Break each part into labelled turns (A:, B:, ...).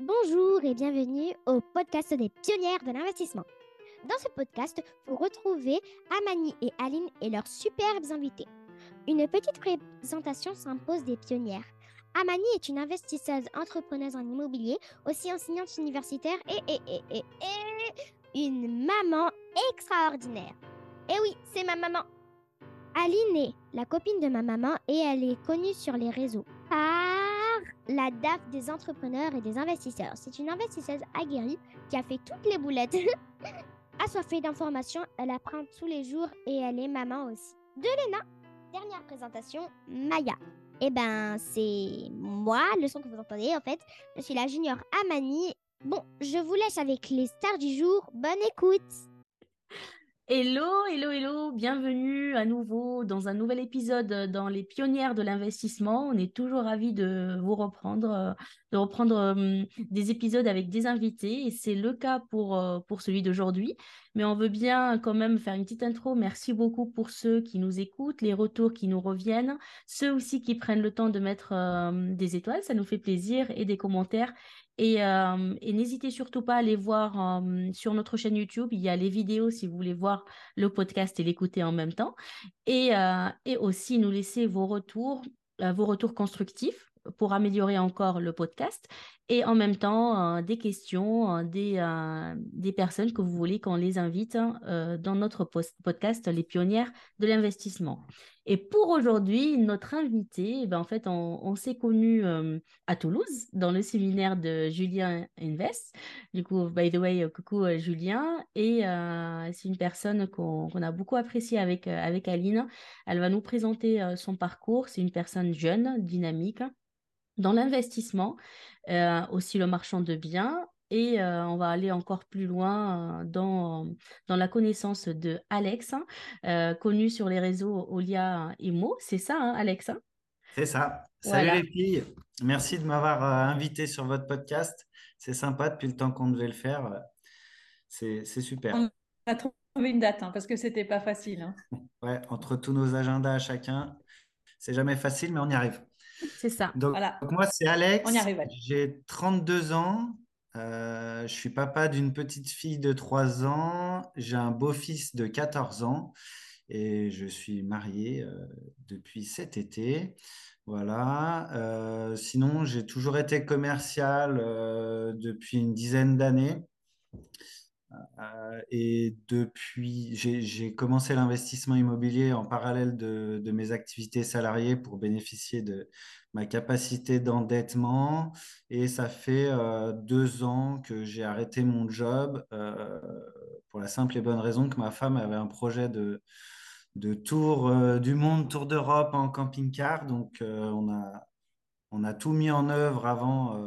A: Bonjour et bienvenue au podcast des pionnières de l'investissement. Dans ce podcast, vous retrouvez Amani et Aline et leurs superbes invités. Une petite présentation s'impose des pionnières. Amani est une investisseuse entrepreneuse en immobilier, aussi enseignante universitaire et, une maman extraordinaire. Eh oui, c'est ma maman. Aline est la copine de ma maman et elle est connue sur les réseaux par la DAF des entrepreneurs et des investisseurs. C'est une investisseuse aguerrie qui a fait toutes les boulettes. Assoiffée d'informations, elle apprend tous les jours et elle est maman aussi. De Léna, dernière présentation, Maya. Eh ben, c'est moi, le son que vous entendez en fait. Je suis la junior Amani. Bon, je vous laisse avec les stars du jour. Bonne écoute
B: Hello, hello, hello, bienvenue à nouveau dans un nouvel épisode dans les pionnières de l'investissement. On est toujours ravis de vous reprendre, euh, de reprendre euh, des épisodes avec des invités et c'est le cas pour, euh, pour celui d'aujourd'hui. Mais on veut bien quand même faire une petite intro. Merci beaucoup pour ceux qui nous écoutent, les retours qui nous reviennent, ceux aussi qui prennent le temps de mettre des étoiles, ça nous fait plaisir et des commentaires. Et, n'hésitez surtout pas à aller voir sur notre chaîne YouTube. Il y a les vidéos si vous voulez voir le podcast et l'écouter en même temps. Et, et aussi nous laisser vos retours, vos retours constructifs pour améliorer encore le podcast et en même temps des questions des, des personnes que vous voulez qu'on les invite hein, dans notre podcast Les pionnières de l'investissement. Et pour aujourd'hui, notre invité, eh ben, en fait, on, s'est connu à Toulouse dans le séminaire de Julien Invest. Du coup, by the way, coucou Julien. Et c'est une personne qu'on a beaucoup appréciée avec, avec Aline. Elle va nous présenter son parcours. C'est une personne jeune, dynamique dans l'investissement, euh, aussi le marchand de biens. Et euh, on va aller encore plus loin euh, dans, dans la connaissance de Alex, hein, connu sur les réseaux Olia Imo. C'est ça, hein, Alex hein?
C: C'est ça. Salut les filles. Merci de m'avoir invité sur votre podcast. C'est sympa depuis le temps qu'on devait le faire. C'est super.
D: On a trouvé une date parce que c'était pas facile.
C: ouais, entre tous nos agendas à chacun, c'est jamais facile, mais on y arrive.
B: C'est ça.
C: Donc, moi, c'est Alex. On y arrive. J'ai 32 ans. Euh, je suis papa d'une petite fille de 3 ans. J'ai un beau-fils de 14 ans. Et je suis marié euh, depuis cet été. Voilà. Euh, sinon, j'ai toujours été commercial depuis une dizaine d'années. Euh, et depuis, j'ai commencé l'investissement immobilier en parallèle de, mes activités salariées pour bénéficier de ma capacité d'endettement. Et ça fait euh, deux ans que j'ai arrêté mon job euh, pour la simple et bonne raison que ma femme avait un projet de, tour du monde, tour d'Europe en camping-car. Donc, on a tout mis en œuvre avant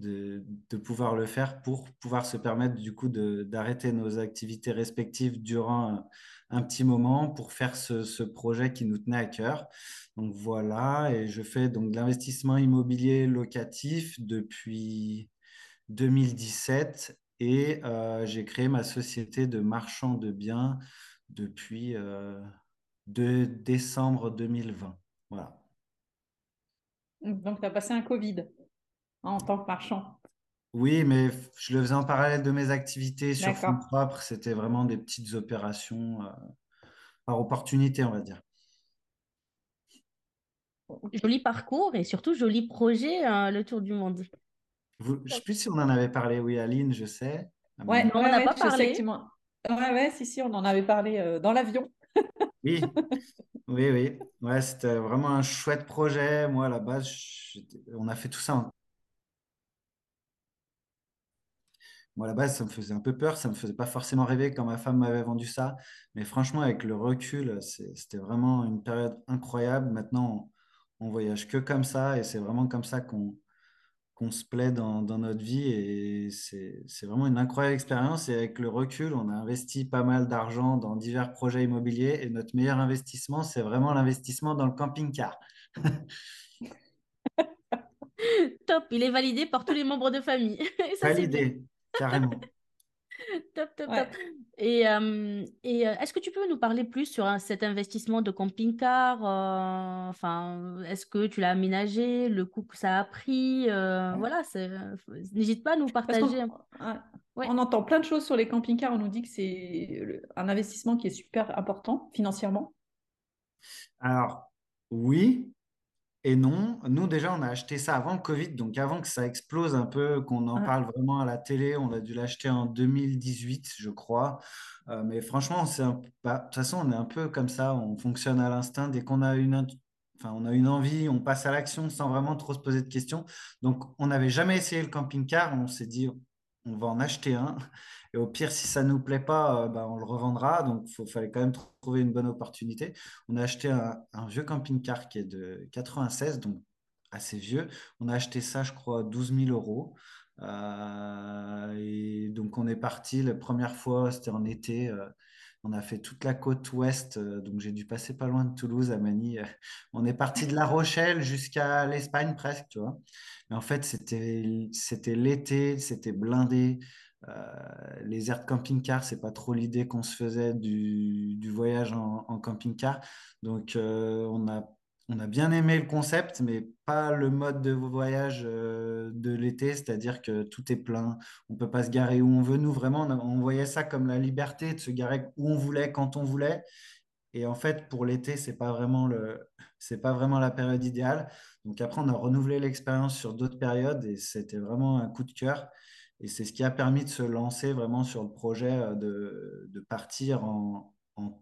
C: de, pouvoir le faire pour pouvoir se permettre du coup d'arrêter nos activités respectives durant un, petit moment pour faire ce, projet qui nous tenait à cœur. Donc voilà, et je fais donc de l'investissement immobilier locatif depuis 2017 et euh, j'ai créé ma société de marchand de biens depuis euh, de décembre 2020. Voilà.
D: Donc, tu as passé un Covid en tant que marchand.
C: Oui, mais je le faisais en parallèle de mes activités sur fonds propres. C'était vraiment des petites opérations euh, par opportunité, on va dire.
B: Joli parcours et surtout joli projet, hein, le tour du monde.
C: je ne sais plus si on en avait parlé, oui, Aline, je sais.
D: Ouais, on n'en a pas parlé. Ouais, ouais, si, si, on en avait parlé euh, dans l'avion.
C: oui, oui, oui. Ouais, c'était vraiment un chouette projet. Moi, à la base, on a fait tout ça en Moi, à la base, ça me faisait un peu peur, ça me faisait pas forcément rêver quand ma femme m'avait vendu ça. Mais franchement, avec le recul, c'était vraiment une période incroyable. Maintenant, on, voyage que comme ça et c'est vraiment comme ça qu'on qu'on se plaît dans, dans notre vie et c'est vraiment une incroyable expérience. Et avec le recul, on a investi pas mal d'argent dans divers projets immobiliers et notre meilleur investissement, c'est vraiment l'investissement dans le camping-car.
B: Top, il est validé par tous les membres de famille.
C: validé. Carrément.
B: top, top, top. Et, et est-ce que tu peux nous parler plus sur cet investissement de camping-car Enfin, est-ce que tu l'as aménagé, le coût que ça a pris Voilà, n'hésite pas à nous partager.
D: On entend plein de choses sur les camping-cars. On nous dit que c'est un investissement qui est super important financièrement.
C: Alors, oui, et non, nous déjà, on a acheté ça avant le Covid, donc avant que ça explose un peu, qu'on en parle vraiment à la télé. On a dû l'acheter en 2018, je crois. Euh, mais franchement, c'est bah, de toute façon, on est un peu comme ça, on fonctionne à l'instinct. Dès qu'on a une, enfin, on a une envie, on passe à l'action sans vraiment trop se poser de questions. Donc, on n'avait jamais essayé le camping-car. On s'est dit, on va en acheter un. Et au pire, si ça ne nous plaît pas, euh, bah, on le revendra. Donc, il fallait quand même trouver une bonne opportunité. On a acheté un, vieux camping-car qui est de 96, donc assez vieux. On a acheté ça, je crois, 12 000 euros. Euh, et donc, on est parti. La première fois, c'était en été. Euh, on a fait toute la côte ouest, donc j'ai dû passer pas loin de Toulouse à Manille. On est parti de La Rochelle jusqu'à l'Espagne presque, tu vois. En fait, c'était l'été, c'était blindé. Euh, les aires de camping-car, c'est pas trop l'idée qu'on se faisait du, voyage en, camping-car. Donc, euh, on, a, on a bien aimé le concept, mais pas le mode de voyage euh, de l'été, c'est-à-dire que tout est plein, on peut pas se garer où on veut. Nous, vraiment, on, voyait ça comme la liberté de se garer où on voulait, quand on voulait. Et en fait, pour l'été, c'est pas vraiment pas vraiment la période idéale. Donc après, on a renouvelé l'expérience sur d'autres périodes et c'était vraiment un coup de cœur. Et c'est ce qui a permis de se lancer vraiment sur le projet euh, de, partir en,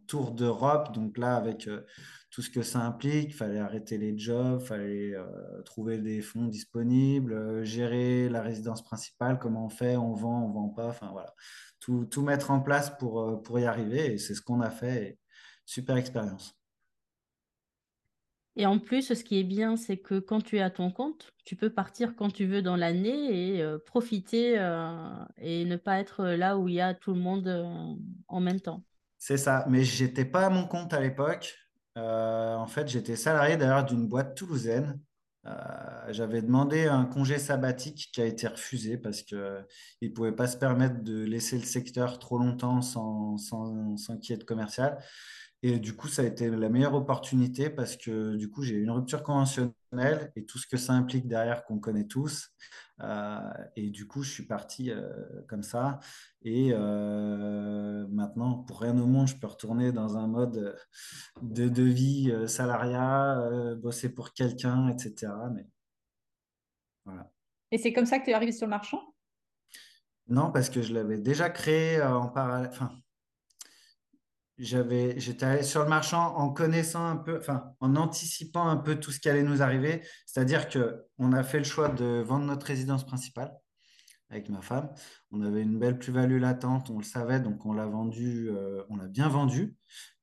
C: tour d'Europe. Donc là, avec euh, tout ce que ça implique, il fallait arrêter les jobs, il fallait euh, trouver des fonds disponibles, gérer la résidence principale, comment on fait, on vend, on vend pas, enfin voilà. Tout, tout mettre en place pour, pour y arriver. Et c'est ce qu'on a fait. super expérience.
B: Et en plus, ce qui est bien, c'est que quand tu es à ton compte, tu peux partir quand tu veux dans l'année et euh, profiter euh, et ne pas être là où il y a tout le monde euh, en même temps.
C: C'est ça, mais j'étais pas à mon compte à l'époque. En fait, j'étais salarié d'ailleurs d'une boîte toulousaine. J'avais demandé un congé sabbatique qui a été refusé parce qu'ils ne pouvaient pas se permettre de laisser le secteur trop longtemps sans, sans, sans qu'il y ait de commercial. Et du coup, ça a été la meilleure opportunité parce que du coup, j'ai eu une rupture conventionnelle et tout ce que ça implique derrière qu'on connaît tous. Euh, et du coup, je suis parti euh, comme ça. Et euh, maintenant, pour rien au monde, je peux retourner dans un mode de, de vie salariat, bosser pour quelqu'un, etc. Mais
D: voilà. Et c'est comme ça que tu es arrivé sur le marchand?
C: Non, parce que je l'avais déjà créé en parallèle. Enfin, j'avais, j'étais allé sur le marchand en connaissant un peu, enfin, en anticipant un peu tout ce qui allait nous arriver. C'est-à-dire qu'on a fait le choix de vendre notre résidence principale avec ma femme. On avait une belle plus-value latente, on le savait, donc on l'a vendu, euh, on l'a bien vendu.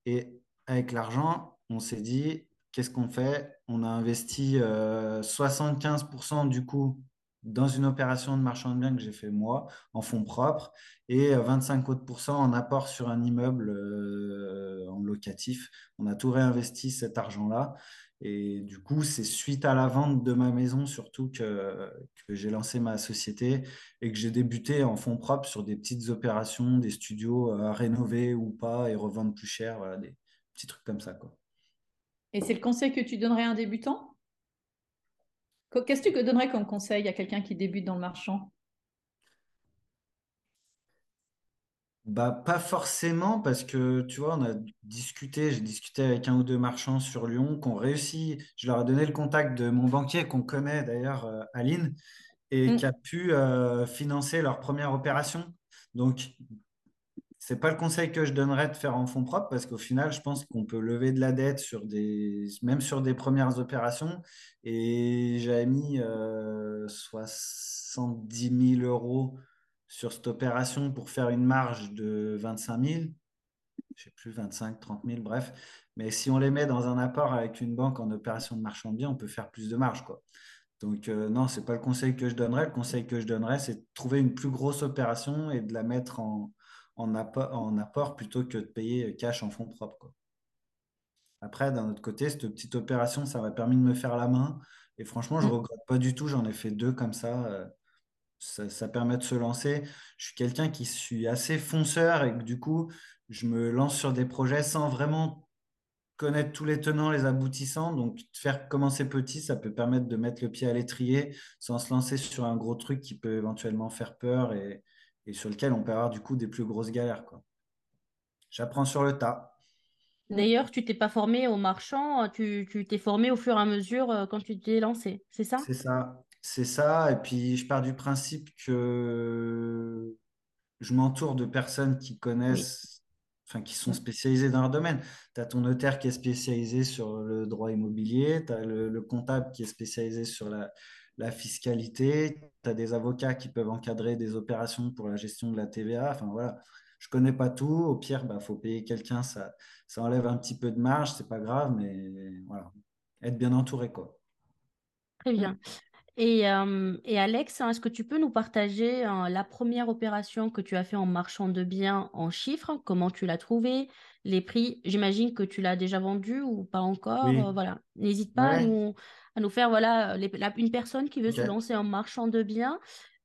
C: Et avec l'argent, on s'est dit, qu'est-ce qu'on fait? On a investi 75% euh, du coup dans une opération de marchand de biens que j'ai fait moi, en fonds propres, et 25 autres en apport sur un immeuble euh, en locatif. On a tout réinvesti cet argent-là. Et du coup, c'est suite à la vente de ma maison surtout que, j'ai lancé ma société et que j'ai débuté en fonds propres sur des petites opérations, des studios à rénover ou pas et revendre plus cher, des petits trucs comme ça. Quoi.
D: Et c'est le conseil que tu donnerais à un débutant? Qu'est-ce que tu donnerais comme conseil à quelqu'un qui débute dans le marchand?
C: Bah, pas forcément, parce que tu vois, on a discuté, j'ai discuté avec un ou deux marchands sur Lyon qui ont réussi. Je leur ai donné le contact de mon banquier qu'on connaît d'ailleurs, euh, Aline, et mm. qui a pu euh, financer leur première opération. Donc, c'est pas le conseil que je donnerais de faire en fonds propres parce qu'au final, je pense qu'on peut lever de la dette sur des, même sur des premières opérations. Et j'avais mis 70 000 euros sur cette opération pour faire une marge de 25 000. Je sais plus, 25, 30 000, bref. Mais si on les met dans un apport avec une banque en opération de marchand de biens, on peut faire plus de marge, quoi. Donc, euh, non, ce n'est pas le conseil que je donnerais. Le conseil que je donnerais, c'est de trouver une plus grosse opération et de la mettre en, en, apport, en apport plutôt que de payer cash en fonds propres. Après, d'un autre côté, cette petite opération, ça m'a permis de me faire la main. Et franchement, je ne mm. regrette pas du tout. J'en ai fait deux comme ça. Euh, ça, permet de se lancer. Je suis quelqu'un qui suis assez fonceur et que du coup, je me lance sur des projets sans vraiment connaître tous les tenants, les aboutissants. Donc, faire commencer petit, ça peut permettre de mettre le pied à l'étrier sans se lancer sur un gros truc qui peut éventuellement faire peur et, sur lequel on peut avoir du coup des plus grosses galères. J'apprends sur le tas.
B: D'ailleurs, tu t'es pas formé au marchand, tu t'es formé au fur et à mesure euh, quand tu t'es lancé, c'est ça?
C: C'est ça, c'est ça. Et puis, je pars du principe que je m'entoure de personnes qui connaissent, enfin, qui sont spécialisées dans leur domaine. Tu as ton notaire qui est spécialisé sur le droit immobilier, tu as le, comptable qui est spécialisé sur la, la fiscalité, tu as des avocats qui peuvent encadrer des opérations pour la gestion de la TVA. Enfin, voilà je connais pas tout. Au pire, il bah, faut payer quelqu'un, ça, ça enlève un petit peu de marge, c'est pas grave, mais voilà, être bien entouré. Quoi.
B: Très bien. Et, euh, et Alex, hein, est-ce que tu peux nous partager hein, la première opération que tu as fait en marchand de biens en chiffres? Comment tu l'as trouvé? Les prix, j'imagine que tu l'as déjà vendu ou pas encore. Euh, voilà, n'hésite pas à, nous, à, nous, faire voilà une personne qui veut se lancer en marchand de biens.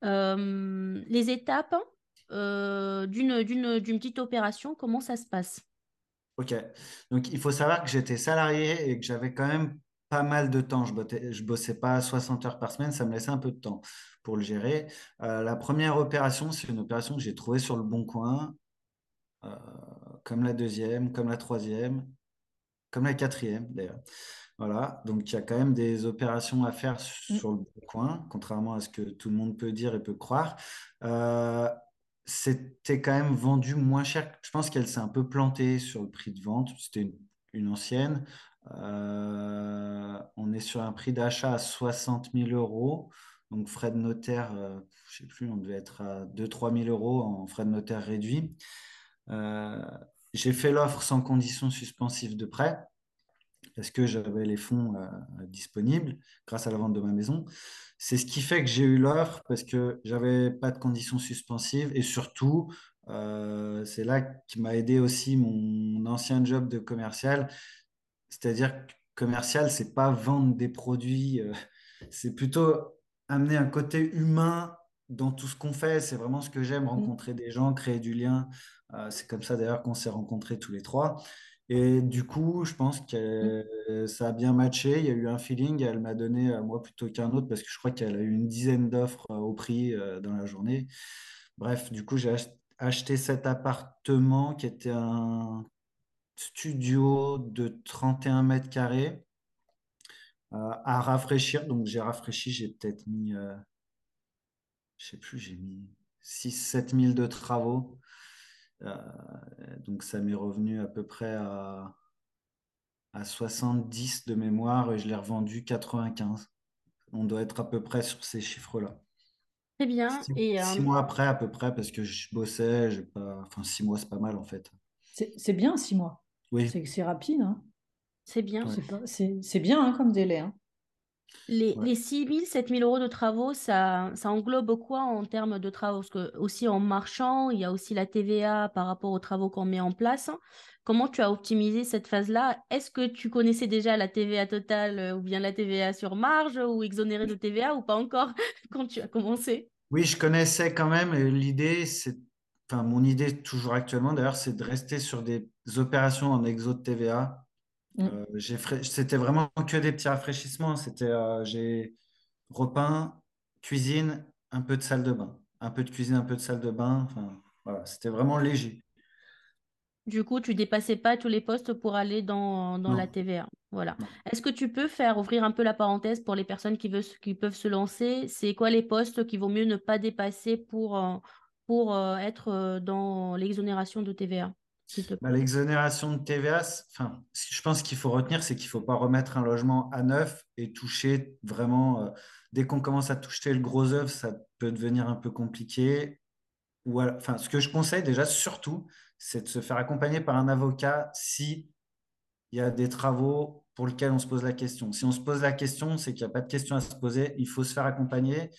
B: Euh, les étapes euh, d'une, d'une, petite opération Comment ça se passe?
C: Ok. Donc, il faut savoir que j'étais salarié et que j'avais quand même pas mal de temps. Je bossais, bossais pas 60 heures par semaine, ça me laissait un peu de temps pour le gérer. Euh, la première opération, c'est une opération que j'ai trouvée sur le bon coin, euh, comme la deuxième, comme la troisième, comme la quatrième d'ailleurs. Voilà, donc il y a quand même des opérations à faire mm. sur le coin, contrairement à ce que tout le monde peut dire et peut croire c'était quand même vendu moins cher. Je pense qu'elle s'est un peu plantée sur le prix de vente. C'était une, ancienne. Euh, on est sur un prix d'achat à 60 000 euros. Donc, frais de notaire, euh, je ne sais plus, on devait être à 2-3 000 euros en frais de notaire réduits. Euh, j'ai fait l'offre sans condition suspensive de prêt parce que j'avais les fonds disponibles grâce à la vente de ma maison. C'est ce qui fait que j'ai eu l'offre parce que j'avais pas de conditions suspensives et surtout, euh, c'est là qui m'a aidé aussi mon ancien job de commercial. C'est-à-dire que commercial, c'est pas vendre des produits, euh, c'est plutôt amener un côté humain dans tout ce qu'on fait. C'est vraiment ce que j'aime, mmh. rencontrer des gens, créer du lien. Euh, c'est comme ça d'ailleurs qu'on s'est rencontrés tous les trois. Et du coup, je pense que mmh. ça a bien matché. Il y a eu un feeling. Elle m'a donné à moi plutôt qu'un autre parce que je crois qu'elle a eu une dizaine d'offres euh, au prix euh, dans la journée. Bref, du coup, j'ai acheté cet appartement qui était un studio de 31 mètres carrés euh, à rafraîchir. Donc, j'ai rafraîchi. J'ai peut-être mis, je je sais plus, j'ai mis 6-7 000 de travaux. Euh, donc ça m'est revenu à peu près à, à 70 de mémoire et je l'ai revendu 95. On doit être à peu près sur ces chiffres-là.
B: Très bien.
C: Six, et, six euh, mois après, à peu près, parce que je bossais, pas... enfin six mois, c'est pas mal en fait.
D: C'est bien six mois.
C: Oui.
D: C'est rapide. Hein.
B: C'est bien.
D: C'est bien hein, comme délai. Hein.
B: Les, les 6 000, 7 000 euros de travaux, ça, ça englobe quoi en termes de travaux? Parce que aussi en marchant, il y a aussi la TVA par rapport aux travaux qu'on met en place. Comment tu as optimisé cette phase-là? Est-ce que tu connaissais déjà la TVA totale euh, ou bien la TVA sur marge ou exonérée de TVA ou pas encore quand tu as commencé?
C: Oui, je connaissais quand même. L'idée, c'est, enfin, mon idée toujours actuellement d'ailleurs, c'est de rester sur des opérations en exo de TVA Mm. Euh, c'était vraiment que des petits rafraîchissements. C'était, euh, j'ai repeint, cuisine, un peu de salle de bain. Un peu de cuisine, un peu de salle de bain. Enfin, voilà, c'était vraiment léger.
B: Du coup, tu dépassais pas tous les postes pour aller dans, dans la TVA. Voilà. Est-ce que tu peux faire ouvrir un peu la parenthèse pour les personnes qui, veulent, qui peuvent se lancer? C'est quoi les postes qu'il vaut mieux ne pas dépasser pour, euh, pour être dans l'exonération de TVA
C: bah, l'exonération de TVA, enfin, je pense qu'il faut retenir, c'est qu'il ne faut pas remettre un logement à neuf et toucher vraiment. Euh, dès qu'on commence à toucher le gros œuvre, ça peut devenir un peu compliqué. Ou enfin, ce que je conseille déjà, surtout, c'est de se faire accompagner par un avocat si il y a des travaux pour lesquels on se pose la question. Si on se pose la question, c'est qu'il n'y a pas de question à se poser. Il faut se faire accompagner.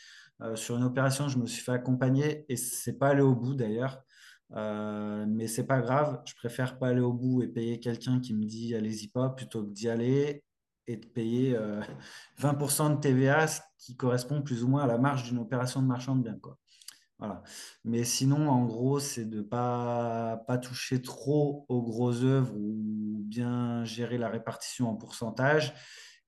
C: Euh, sur une opération, je me suis fait accompagner et ce n'est pas allé au bout d'ailleurs. Euh, mais c'est pas grave, je préfère pas aller au bout et payer quelqu'un qui me dit allez-y pas plutôt que d'y aller et de payer 20% de TVA, ce qui correspond plus ou moins à la marge d'une opération de marchand de biens. Quoi. Voilà. Mais sinon, en gros, c'est de ne pas, pas toucher trop aux grosses œuvres ou bien gérer la répartition en pourcentage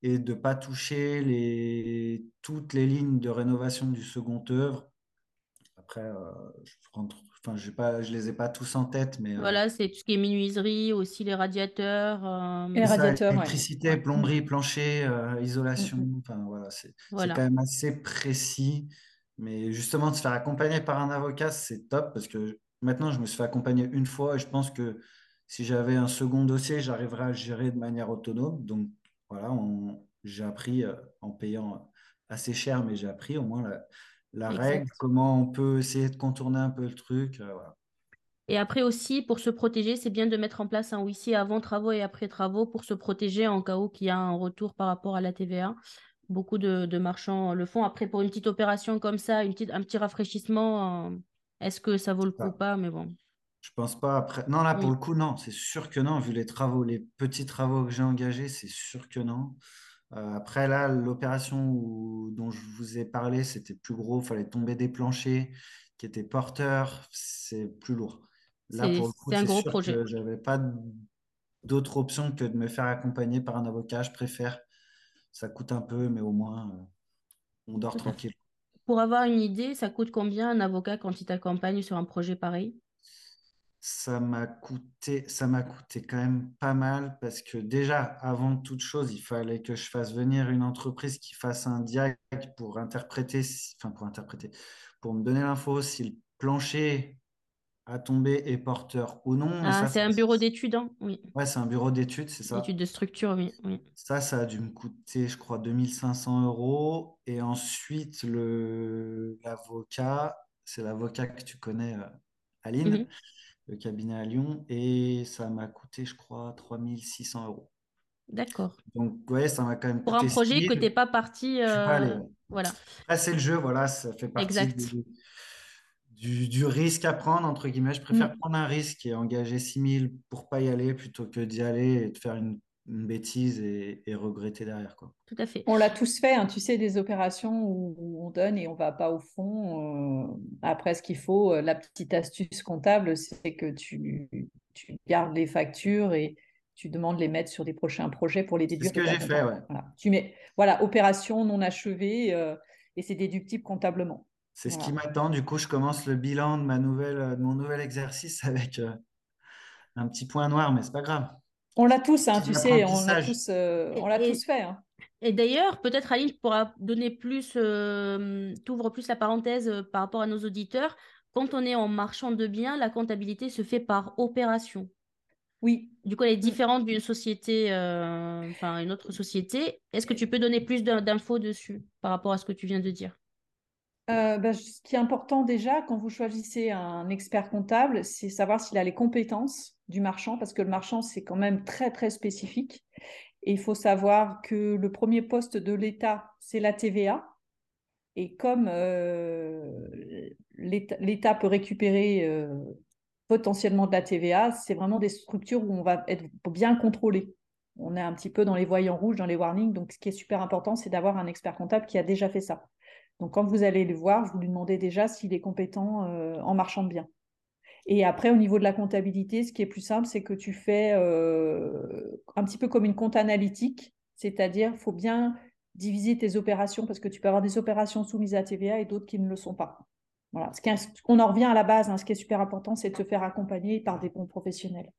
C: et de ne pas toucher les, toutes les lignes de rénovation du second œuvre. Après, euh, je rentre Enfin, je ne les ai pas tous en tête, mais.
B: Euh, voilà, c'est tout ce qui est menuiserie, aussi les radiateurs.
D: Euh, les radiateurs,
C: Électricité, plomberie, plancher, euh, isolation. Mm. Enfin, voilà, c'est quand même assez précis. Mais justement, de se faire accompagner par un avocat, c'est top parce que maintenant, je me suis fait accompagner une fois et je pense que si j'avais un second dossier, j'arriverais à le gérer de manière autonome. Donc, voilà, j'ai appris en payant assez cher, mais j'ai appris au moins la, la règle, comment on peut essayer de contourner un peu le truc. Euh,
B: et après aussi, pour se protéger, c'est bien de mettre en place un huissier avant travaux et après travaux pour se protéger en cas où il y a un retour par rapport à la TVA. Beaucoup de, marchands le font. Après, pour une petite opération comme ça, une petite, un petit rafraîchissement, euh, est-ce que ça vaut le coup ou pas? Mais bon.
C: Je pense pas. Après... Non, là, pour le coup, non. C'est sûr que non. Vu les travaux, les petits travaux que j'ai engagés, c'est sûr que non. Euh, après, là, l'opération dont je vous ai parlé, c'était plus gros. Il fallait tomber des planchers qui étaient porteurs. C'est plus lourd.
B: Là, pour le coup, c'est un gros projet.
C: Je n'avais pas d'autre option que de me faire accompagner par un avocat. Je préfère. Ça coûte un peu, mais au moins, euh, on dort tranquille.
B: Pour avoir une idée, ça coûte combien un avocat quand il t'accompagne sur un projet pareil?
C: Ça m'a coûté, ça m'a coûté quand même pas mal parce que déjà, avant toute chose, il fallait que je fasse venir une entreprise qui fasse un diag pour interpréter, enfin pour interpréter, pour me donner l'info si le plancher a tombé est porteur ou non.
B: Ah, c'est un bureau d'études, hein oui.
C: Ouais, c'est un bureau d'études, c'est ça.
B: Études de structure, oui. oui.
C: Ça, ça a dû me coûter, je crois, 2500 euros. Et ensuite, l'avocat, c'est l'avocat que tu connais, euh, Aline. Mhm le cabinet à Lyon, et ça m'a coûté, je crois, 3600 euros.
B: D'accord.
C: Donc, ouais, ça m'a quand même
B: Pour un projet que tu n'es pas parti. Euh... Voilà.
C: c'est le jeu, voilà, ça fait partie du, du, risque à prendre, entre guillemets. Je préfère mm. prendre un risque et engager 6000 pour pas y aller plutôt que d'y aller et de faire une une bêtise et, regretter derrière. Quoi.
B: Tout à fait.
D: On l'a tous fait, hein, tu sais, des opérations où, on donne et on va pas au fond. Euh, après, ce qu'il faut, euh, la petite astuce comptable, c'est que tu, tu, gardes les factures et tu demandes les mettre sur des prochains projets pour les déduire.
C: C'est ce que j'ai fait, ouais.
D: Voilà. Tu mets, voilà, opération non achevée euh, et c'est déductible comptablement.
C: C'est ce qui m'attend. Du coup, je commence le bilan de, ma nouvelle, de mon nouvel exercice avec un petit point noir, mais c'est pas grave.
D: On l'a tous, hein, tu sais, on l'a tous, euh, on l'a tous fait. Hein.
B: Et d'ailleurs, peut-être Aline pourra donner plus, euh, t'ouvre plus la parenthèse euh, par rapport à nos auditeurs. Quand on est en marchand de biens, la comptabilité se fait par opération.
D: Oui.
B: Du coup, elle est différente d'une société, enfin une autre société. Est-ce que tu peux donner plus d'infos dessus par rapport à ce que tu viens de dire?
D: Bah, ce qui est important déjà quand vous choisissez un expert comptable, c'est savoir s'il a les compétences du marchand, parce que le marchand, c'est quand même très, très spécifique. Et il faut savoir que le premier poste de l'État, c'est la TVA. Et comme euh, l'État peut récupérer euh, potentiellement de la TVA, c'est vraiment des structures où on va être bien contrôlé. On est un petit peu dans les voyants rouges, dans les warnings. Donc, ce qui est super important, c'est d'avoir un expert comptable qui a déjà fait ça. Donc, quand vous allez le voir, vous lui demandez déjà s'il est compétent euh, en marchand de biens. Et après, au niveau de la comptabilité, ce qui est plus simple, c'est que tu fais euh, un petit peu comme une compte analytique, c'est-à-dire il faut bien diviser tes opérations parce que tu peux avoir des opérations soumises à TVA et d'autres qui ne le sont pas. Voilà. Ce on en revient à la base, hein. ce qui est super important, c'est de se faire accompagner par des bons professionnels.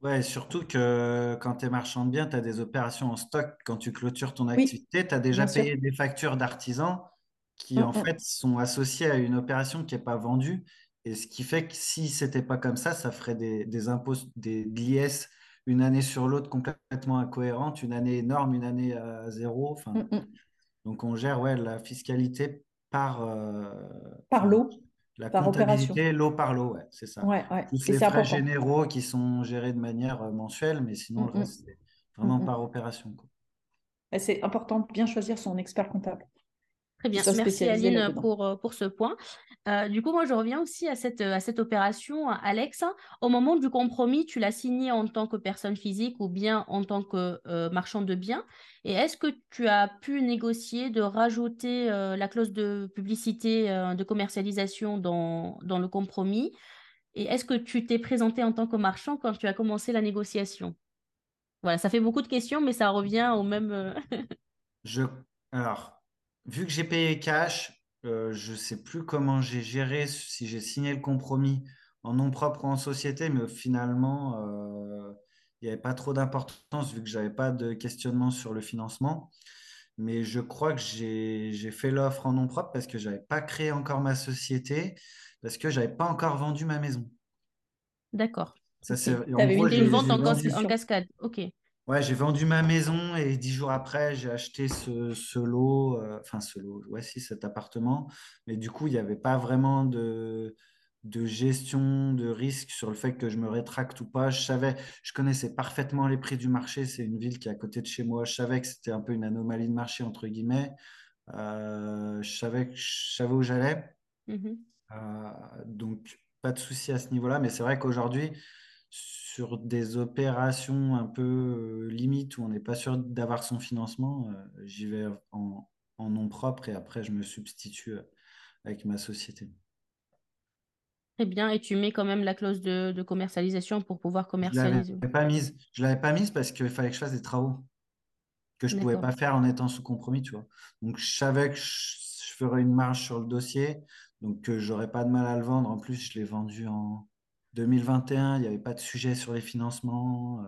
C: Ouais, surtout que quand tu es marchand de biens, tu as des opérations en stock. Quand tu clôtures ton activité, tu as déjà payé des factures d'artisans qui, mmh, en mmh. fait, sont associées à une opération qui n'est pas vendue et ce qui fait que si c'était pas comme ça, ça ferait des, des impôts, des l'IS une année sur l'autre complètement incohérente, une année énorme, une année à zéro. Enfin, mm, mm. Donc on gère ouais, la fiscalité par, euh,
D: par l'eau.
C: La comptabilité, l'eau par l'eau, ouais, c'est ça.
D: Ouais, ouais.
C: Tous les frais généraux qui sont gérés de manière euh, mensuelle, mais sinon, le mm, reste, c'est vraiment par opération.
D: C'est important de bien choisir son expert comptable.
B: Très bien, merci Aline pour, euh, pour ce point. Euh, du coup, moi, je reviens aussi à cette, à cette opération, Alex. Au moment du compromis, tu l'as signé en tant que personne physique ou bien en tant que euh, marchand de biens. Et est-ce que tu as pu négocier de rajouter la clause de publicité, de commercialisation dans, dans le compromis? Et est-ce que tu t'es présenté en tant que marchand quand tu as commencé la négociation? Voilà, ça fait beaucoup de questions, mais ça revient au même.
C: je... Alors, vu que j'ai payé cash, euh, je ne sais plus comment j'ai géré, si j'ai signé le compromis en nom propre ou en société, mais finalement, euh, il n'y avait pas trop d'importance vu que je n'avais pas de questionnement sur le financement. Mais je crois que j'ai fait l'offre en nom propre parce que je n'avais pas créé encore ma société, parce que je n'avais pas encore vendu ma maison.
B: D'accord. Ça, c'est une vente en, cascade. Ok.
C: Ouais, j'ai vendu ma maison et dix jours après, j'ai acheté ce, lot, euh, enfin ce lot, ouais, si, cet appartement. Mais du coup, il n'y avait pas vraiment de, de gestion de risque sur le fait que je me rétracte ou pas. Je savais, je connaissais parfaitement les prix du marché. C'est une ville qui est à côté de chez moi. Je savais que c'était un peu une anomalie de marché, entre guillemets. Euh, je, savais que je savais où j'allais. Mmh euh, donc, pas de souci à ce niveau-là. Mais c'est vrai qu'aujourd'hui, sur des opérations un peu euh, limites où on n'est pas sûr d'avoir son financement, euh, j'y vais en, nom propre et après je me substitue euh, avec ma société.
B: Très bien, et tu mets quand même la clause de, commercialisation pour pouvoir commercialiser.
C: Je ne l'avais pas mise. Je l'avais pas mise parce qu'il fallait que je fasse des travaux que je ne pouvais pas faire en étant sous compromis, tu vois. Donc je savais que je, ferais une marge sur le dossier, donc que j'aurais pas de mal à le vendre. En plus, je l'ai vendu en, 2021, il n'y avait pas de sujet sur les financements.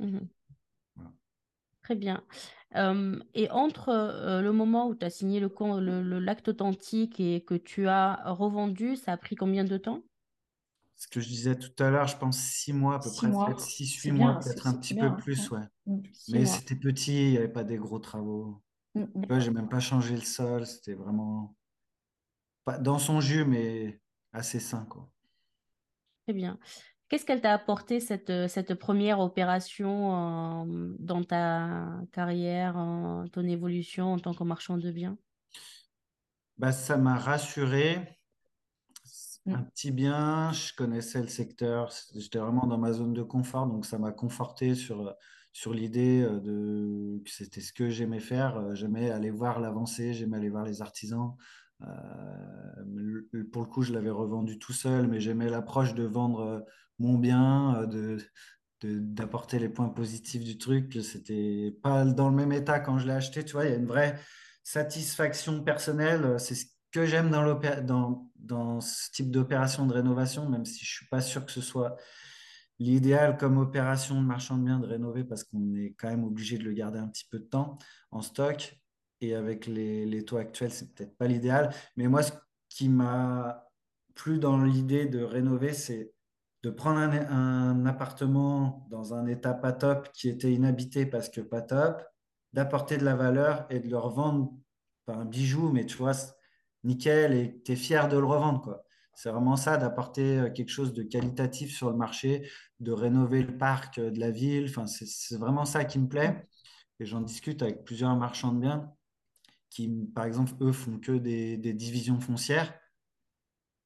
C: Euh. Mmh
B: Très bien. et entre euh, le moment où tu as signé l'acte le, l'acte authentique et que tu as revendu, ça a pris combien de temps?
C: Ce que je disais tout à l'heure, je pense six mois à peu près, peut-être six, huit mois, peut-être un petit peu plus, ouais. Mmh, mais c'était petit, il n'y avait pas des gros travaux. Je mmh, j'ai même pas changé le sol, c'était vraiment pas dans son jus, mais assez sain, quoi.
B: Très bien. Qu'est-ce qu'elle t'a apporté cette, euh, cette première opération dans ta carrière, ton évolution en tant que marchand de biens?
C: Bah, Ça m'a rassuré. Mmh. Un petit bien, je connaissais le secteur, j'étais vraiment dans ma zone de confort, donc ça m'a conforté sur, sur l'idée euh, de que c'était ce que j'aimais faire. J'aimais aller voir l'avancée, j'aimais aller voir les artisans, euh, pour le coup, je l'avais revendu tout seul, mais j'aimais l'approche de vendre euh, mon bien, euh, d'apporter les points positifs du truc. C'était pas dans le même état quand je l'ai acheté. Tu vois, il y a une vraie satisfaction personnelle. C'est ce que j'aime dans, ce type d'opération de rénovation, même si je suis pas sûr que ce soit l'idéal comme opération de marchand de biens de rénover parce qu'on est quand même obligé de le garder un petit peu de temps en stock et avec les, taux actuels, c'est peut-être pas l'idéal. Mais moi, ce qui m'a plu dans l'idée de rénover, c'est de prendre un, appartement dans un état pas top qui était inhabité parce que pas top, d'apporter de la valeur et de le revendre, pas un bijou, mais tu vois, nickel, et tu es fier de le revendre. quoi. C'est vraiment ça, d'apporter euh, quelque chose de qualitatif sur le marché, de rénover le parc euh, de la ville. Enfin, c'est vraiment ça qui me plaît. Et j'en discute avec plusieurs marchands de biens qui, par exemple, eux, font que des, divisions foncières.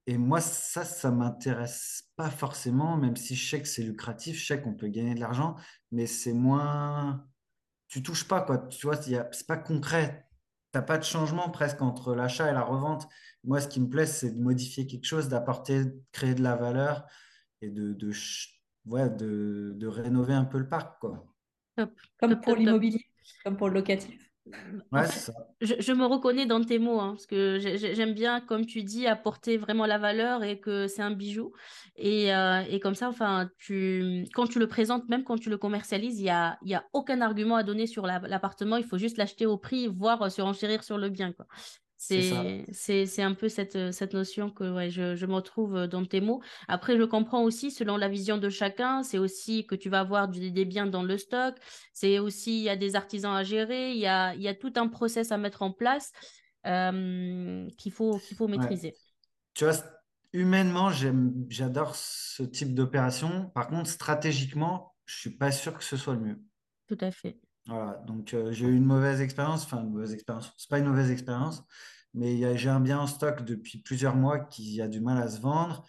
C: Et moi, ça, ça ne m'intéresse pas forcément, même si je sais que c'est lucratif, je sais qu'on peut gagner de l'argent, mais c'est moins. Tu touches pas, quoi. Tu vois, c'est pas concret. Tu n'as pas de changement presque entre l'achat et la revente. Moi, ce qui me plaît, c'est de modifier quelque chose, d'apporter, de créer de la valeur et de, de, ouais, de, de rénover un peu le parc, quoi.
D: Comme pour l'immobilier, comme pour le locatif.
B: Je, me reconnais dans tes mots, hein, parce que j'aime bien, comme tu dis, apporter vraiment la valeur et que c'est un bijou. Et, euh, et, comme ça, enfin, tu, quand tu le présentes, même quand tu le commercialises, il n'y a, y a aucun argument à donner sur l'appartement. Il faut juste l'acheter au prix, voire se renchérir sur le bien. Quoi. C'est un peu cette, cette notion que ouais, je, je, me retrouve dans tes mots. Après, je comprends aussi, selon la vision de chacun, c'est aussi que tu vas avoir du, des biens dans le stock, c'est aussi, il y a des artisans à gérer, il y a, il y a tout un process à mettre en place euh, qu'il faut, qu'il faut maîtriser.
C: Tu vois, humainement, j'adore ce type d'opération. Par contre, stratégiquement, je ne suis pas sûr que ce soit le mieux.
B: Tout à fait.
C: Voilà, donc euh, j'ai eu une mauvaise expérience, enfin une mauvaise expérience, c'est pas une mauvaise expérience, mais j'ai un bien en stock depuis plusieurs mois qui a du mal à se vendre.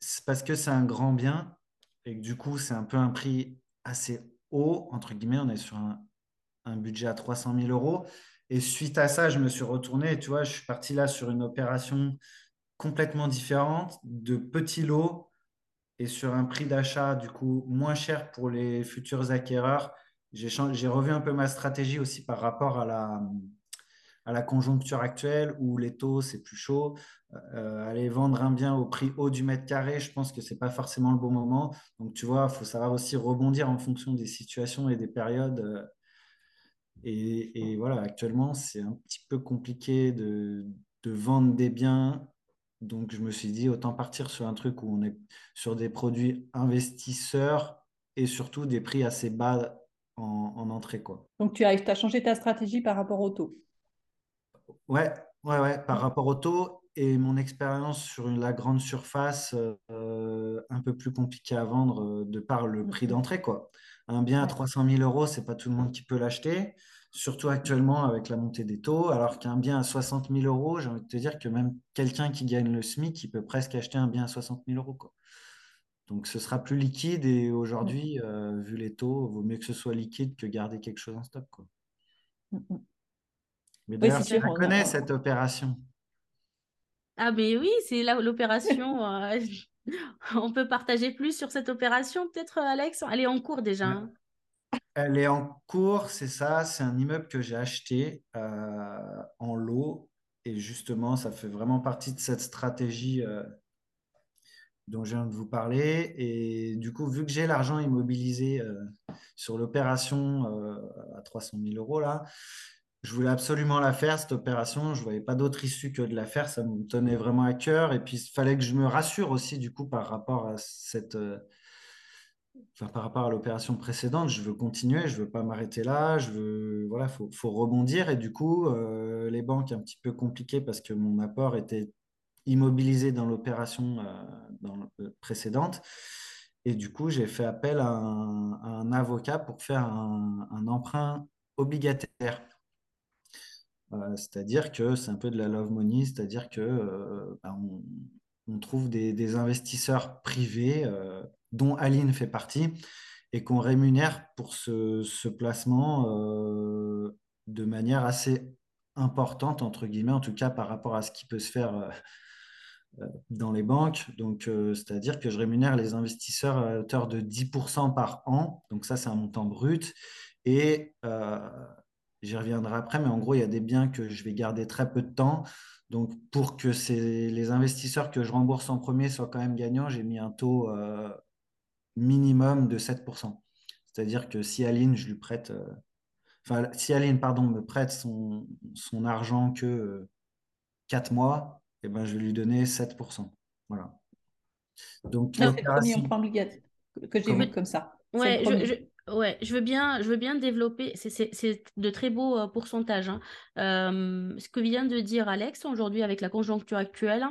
C: C'est parce que c'est un grand bien et que du coup, c'est un peu un prix assez haut, entre guillemets, on est sur un, un budget à 300 000 euros. Et suite à ça, je me suis retourné, tu vois, je suis parti là sur une opération complètement différente, de petits lots et sur un prix d'achat du coup moins cher pour les futurs acquéreurs. J'ai revu un peu ma stratégie aussi par rapport à la, conjoncture actuelle où les taux, c'est plus chaud. Euh, aller vendre un bien au prix haut du mètre carré, je pense que ce n'est pas forcément le bon moment. Donc, tu vois, il faut savoir aussi rebondir en fonction des situations et des périodes. Euh, et, voilà, actuellement, c'est un petit peu compliqué de, vendre des biens. Donc, je me suis dit, autant partir sur un truc où on est sur des produits investisseurs et surtout des prix assez bas en, en entrée. Quoi.
D: Donc, tu as, as changé ta stratégie par rapport au taux
C: Ouais, ouais, ouais, par rapport au taux et mon expérience sur la grande surface, euh, un peu plus compliquée à vendre euh, de par le prix d'entrée. Quoi. Un bien à 300 000 euros, ce n'est pas tout le monde qui peut l'acheter, surtout actuellement avec la montée des taux, alors qu'un bien à 60 000 euros, j'ai envie de te dire que même quelqu'un qui gagne le SMIC, il peut presque acheter un bien à 60 000 euros. Quoi. Donc ce sera plus liquide et aujourd'hui, euh, vu les taux, il vaut mieux que ce soit liquide que garder quelque chose en stock. Quoi. Mais d'ailleurs, tu connais cette opération?
B: Ah, mais oui, c'est là l'opération. Euh, on peut partager plus sur cette opération, peut-être, Alex? Elle est en cours déjà. Hein.
C: Elle est en cours, c'est ça. C'est un immeuble que j'ai acheté euh, en lot. Et justement, ça fait vraiment partie de cette stratégie dont je viens de vous parler. Et du coup, vu que j'ai l'argent immobilisé sur l'opération à 300 000 euros, là, je voulais absolument la faire, cette opération. Je ne voyais pas d'autre issue que de la faire. Ça me tenait vraiment à cœur. Et puis, il fallait que je me rassure aussi, du coup, par rapport à cette. Euh, enfin, par rapport à l'opération précédente, je veux continuer, je ne veux pas m'arrêter là, je veux, voilà, faut, faut rebondir. Et du coup, euh, les banques, un petit peu compliqué parce que mon apport était immobilisé dans l'opération euh, précédente. Et du coup, j'ai fait appel à un, avocat pour faire un emprunt obligataire. Euh, c'est-à-dire que c'est un peu de la love money, c'est-à-dire que euh, bah, on, trouve des, investisseurs privés, euh, dont Aline fait partie, et qu'on rémunère pour ce, placement de manière assez importante, entre guillemets, en tout cas par rapport à ce qui peut se faire dans les banques. Donc, c'est-à-dire que je rémunère les investisseurs à hauteur de 10% par an. Donc, ça, c'est un montant brut. Et J'y reviendrai après, mais en gros, il y a des biens que je vais garder très peu de temps. Donc, pour que les investisseurs que je rembourse en premier soient quand même gagnants, j'ai mis un taux euh, minimum de 7%. C'est-à-dire que si Aline, je lui prête, euh, enfin, si Aline, pardon, me prête son, son argent que 4 euh, mois, eh ben, je vais lui donner 7%. Voilà.
D: Donc, c'est le premier emprunt obligataire que j'ai vu comme ça.
B: Ouais, je, Ouais, je veux bien, je veux bien développer. C'est de très beaux euh, pourcentages. Hein. ce que vient de dire Alex aujourd'hui avec la conjoncture actuelle,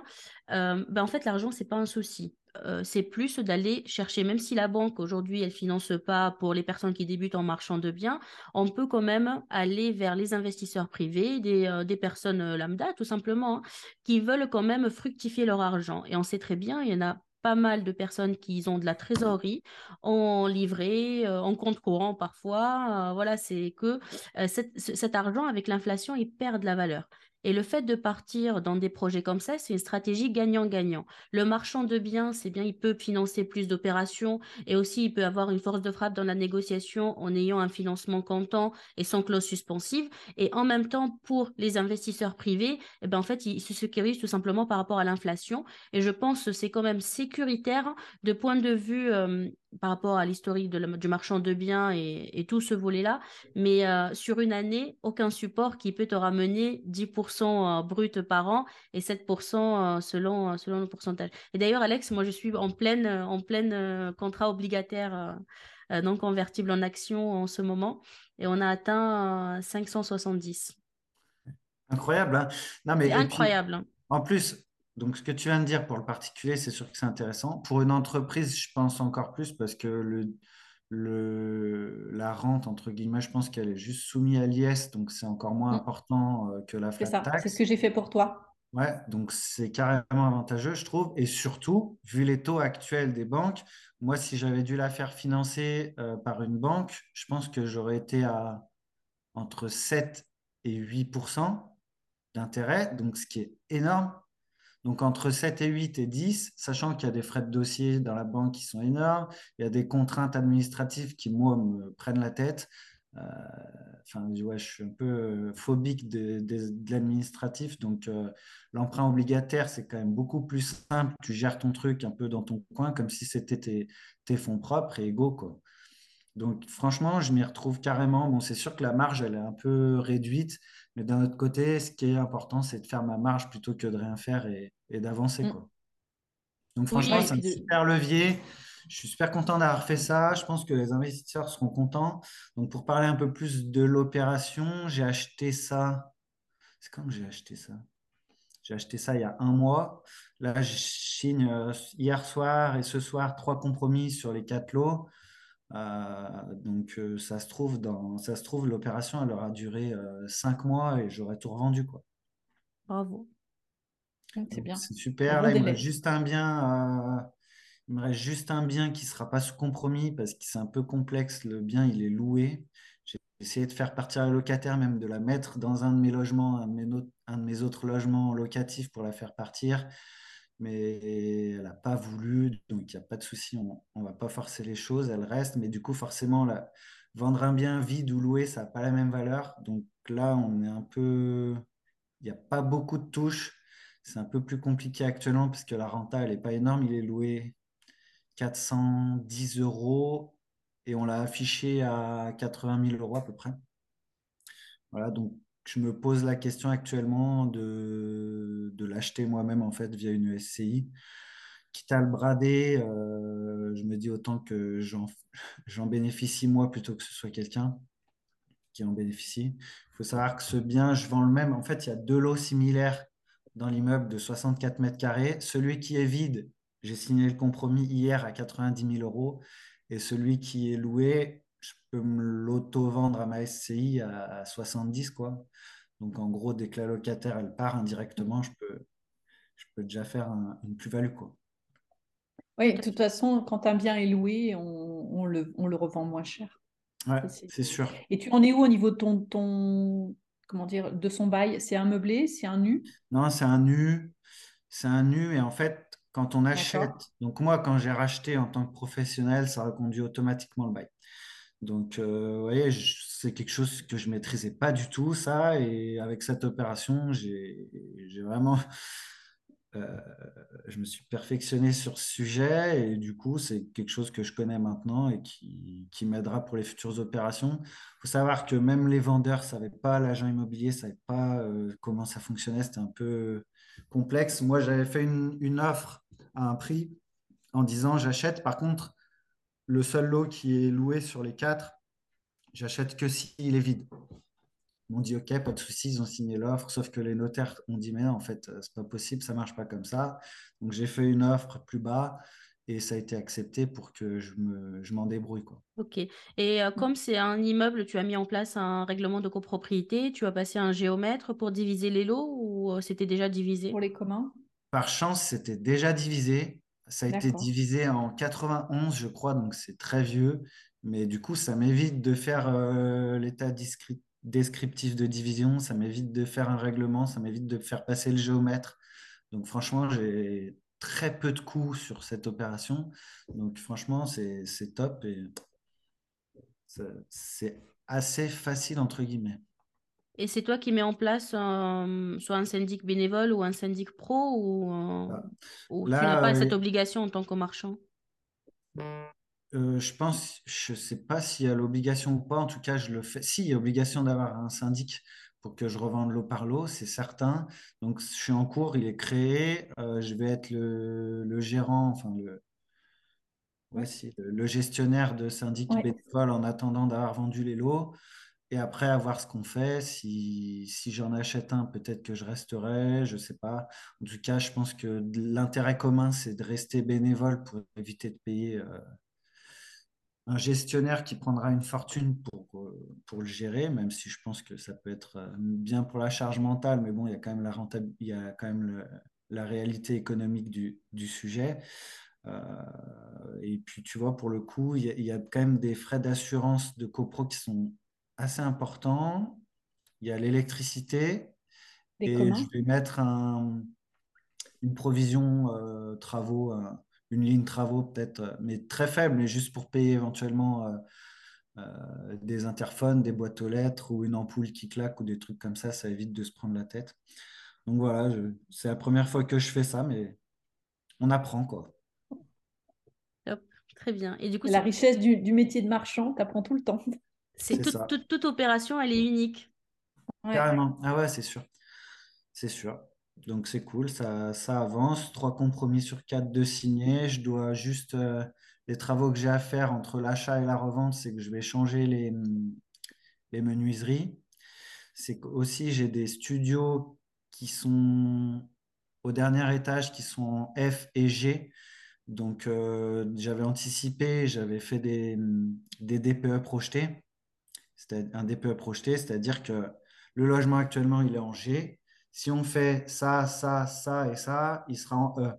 B: ben en fait l'argent c'est pas un souci. C'est plus d'aller chercher, même si la banque aujourd'hui elle finance pas pour les personnes qui débutent en marchand de biens, on peut quand même aller vers les investisseurs privés, des, des personnes lambda tout simplement, hein, qui veulent quand même fructifier leur argent. Et on sait très bien, il y en a pas mal de personnes qui ont de la trésorerie en livret, euh, en compte courant parfois. Euh, voilà, c'est que euh, cet argent, avec l'inflation, il perd de la valeur. Et le fait de partir dans des projets comme ça, c'est une stratégie gagnant-gagnant. Le marchand de biens, c'est bien, il peut financer plus d'opérations et aussi il peut avoir une force de frappe dans la négociation en ayant un financement comptant et sans clause suspensive. Et en même temps, pour les investisseurs privés, eh ben, en fait, ils se sécurisent tout simplement par rapport à l'inflation. Et je pense que c'est quand même sécuritaire de point de vue euh, par rapport à l'historique du marchand de biens et, tout ce volet-là. Mais euh, sur une année, aucun support qui peut te ramener 10% euh, brut par an et 7% euh, selon, selon le pourcentage. Et d'ailleurs, Alex, moi, je suis en pleine, en pleine contrat obligataire non convertible en actions en ce moment et on a atteint 570.
C: Incroyable. Hein non, mais,
B: incroyable. Hein.
C: en plus, donc, ce que tu viens de dire pour le particulier, c'est sûr que c'est intéressant. Pour une entreprise, je pense encore plus parce que le, le, la rente, entre guillemets, je pense qu'elle est juste soumise à l'IS, donc c'est encore moins mm. important euh, que la flat
D: C'est ce que j'ai fait pour toi.
C: Ouais, donc c'est carrément avantageux, je trouve. Et surtout, vu les taux actuels des banques, moi, si j'avais dû la faire financer euh, par une banque, je pense que j'aurais été à entre 7 et 8% d'intérêt, donc ce qui est énorme. Donc entre 7 et 8 et 10, sachant qu'il y a des frais de dossier dans la banque qui sont énormes, il y a des contraintes administratives qui, moi, me prennent la tête. Euh, enfin, je suis un peu euh, phobique de, l'administratif. Donc, euh, l'emprunt obligataire, c'est quand même beaucoup plus simple. Tu gères ton truc un peu dans ton coin, comme si c'était tes, tes, fonds propres et égaux. Quoi. Donc, franchement, je m'y retrouve carrément. Bon, c'est sûr que la marge, elle est un peu réduite, mais d'un autre côté, ce qui est important, c'est de faire ma marge plutôt que de rien faire et, d'avancer. Mm. Donc, franchement, c'est un super levier. Je suis super content d'avoir fait ça. Je pense que les investisseurs seront contents. Donc, pour parler un peu plus de l'opération, j'ai acheté ça. C'est quand que j'ai acheté ça? J'ai acheté ça il y a un mois. Là, je signe euh, hier soir et ce soir trois compromis sur les quatre lots. Euh, donc euh, ça se trouve dans ça se trouve l'opération elle aura duré euh, cinq mois et j'aurais tout revendu quoi.
D: Bravo.
C: C'est bien. C'est super. il me reste juste un bien. il me reste juste un bien qui sera pas sous compromis parce que c'est un peu complexe. Le bien il est loué. J'ai essayé de faire partir la locataire, même de la mettre dans un de mes logements, un de mes autres logements locatifs pour la faire partir mais elle n'a pas voulu, donc il n'y a pas de souci, on ne va pas forcer les choses, elle reste, mais du coup, forcément, vendre un bien vide ou loué, ça n'a pas la même valeur. Donc là, on est un peu. Il n'y a pas beaucoup de touches. C'est un peu plus compliqué actuellement parce que la renta, elle n'est pas énorme. Il est loué 410 euros et on l'a affiché à 80 000 euros à peu près. Voilà, donc je me pose la question actuellement de, l'acheter moi-même en fait via une SCI. Quitte à le brader, euh, je me dis autant que j'en bénéficie moi plutôt que ce soit quelqu'un qui en bénéficie. Il faut savoir que ce bien, je vends le même. En fait, il y a deux lots similaires dans l'immeuble de 64 mètres carrés. Celui qui est vide, j'ai signé le compromis hier à 90 000 euros. Et celui qui est loué, je peux me l'auto-vendre à ma SCI à, 70, quoi. Donc, en gros, dès que la locataire, elle part indirectement, je peux, je peux déjà faire une plus-value, quoi.
D: Oui, de toute façon, quand un bien est loué, on, on, le, on le, revend moins cher.
C: Ouais, c'est sûr.
D: Et tu en es où au niveau de ton, ton comment dire, de son bail? C'est un meublé? C'est un nu?
C: Non, c'est un nu. C'est un nu. Et en fait, quand on achète, donc moi, quand j'ai racheté en tant que professionnel, ça reconduit automatiquement le bail. Donc, euh, vous voyez, c'est quelque chose que je ne maîtrisais pas du tout, ça. Et avec cette opération, j'ai vraiment. Euh, je me suis perfectionné sur ce sujet et du coup, c'est quelque chose que je connais maintenant et qui, m'aidera pour les futures opérations. Il faut savoir que même les vendeurs ne savaient pas, l'agent immobilier ne savait pas euh, comment ça fonctionnait. C'était un peu complexe. Moi, j'avais fait une offre à un prix en disant j'achète. Par contre, le seul lot qui est loué sur les quatre, j'achète que s'il est vide. Ils m'ont dit OK, pas de souci, ils ont signé l'offre, sauf que les notaires ont dit mais non, en fait, c'est pas possible, ça marche pas comme ça. Donc j'ai fait une offre plus bas et ça a été accepté pour que je me je m'en débrouille quoi.
B: Ok. Et euh, comme c'est un immeuble, tu as mis en place un règlement de copropriété, tu as passé un géomètre pour diviser les lots ou euh, c'était déjà divisé?
D: Pour les communs
C: Par chance, c'était déjà divisé. Ça a été divisé en 91, je crois, donc c'est très vieux. Mais du coup, ça m'évite de faire euh, l'état descriptif de division, ça m'évite de faire un règlement, ça m'évite de faire passer le géomètre. Donc franchement, j'ai très peu de coûts sur cette opération. Donc franchement, c'est top et c'est assez facile, entre guillemets.
B: Et c'est toi qui mets en place soit un syndic bénévole ou un syndic pro ou, ah. tu n'as pas cette obligation en tant que marchand?
C: Euh, je pense, je ne sais pas s'il y a l'obligation ou pas. En tout cas, je le fais. Si, il y a obligation d'avoir un syndic pour que je revende l'eau par l'eau, c'est certain. Donc, je suis en cours, il est créé. Euh, je vais être le, gérant, enfin le, le, gestionnaire de syndic bénévole en attendant d'avoir vendu les lots. Et après, à voir ce qu'on fait. Si, si j'en achète un, peut-être que je resterai, je ne sais pas. En tout cas, je pense que l'intérêt commun, c'est de rester bénévole pour éviter de payer, euh, un gestionnaire qui prendra une fortune pour, pour le gérer, même si je pense que ça peut être bien pour la charge mentale, mais bon, il y a quand même la, il y a quand même la réalité économique du, du sujet. et puis, tu vois, pour le coup, il y, il y a quand même des frais d'assurance de copro qui sont assez importants. Il y a l'électricité. Et je vais mettre un, une provision euh, travaux, euh, une ligne travaux peut-être, euh, mais très faible, mais juste pour payer éventuellement des interphones, des boîtes aux lettres ou une ampoule qui claque ou des trucs comme ça, ça évite de se prendre la tête. Donc voilà, c'est la première fois que je fais ça, mais on apprend quoi.
B: très bien. Et du coup,
D: la richesse du, du, métier de marchand, tu apprends tout le temps.
B: C'est toute, toute, opération, elle est unique.
C: Carrément. Ah ouais, c'est sûr. C'est sûr. Donc c'est cool, ça, ça, avance. Trois compromis sur quatre de signés. Je dois juste euh, les travaux que j'ai à faire entre l'achat et la revente, c'est que je vais changer les, les menuiseries. C'est aussi j'ai des studios qui sont au dernier étage, qui sont en F et G. Donc euh, j'avais anticipé, j'avais fait des, des DPE projetés. C'était un DPE projeté, c'est-à-dire que le logement actuellement il est en G si on fait ça, ça, ça et ça, il sera en E.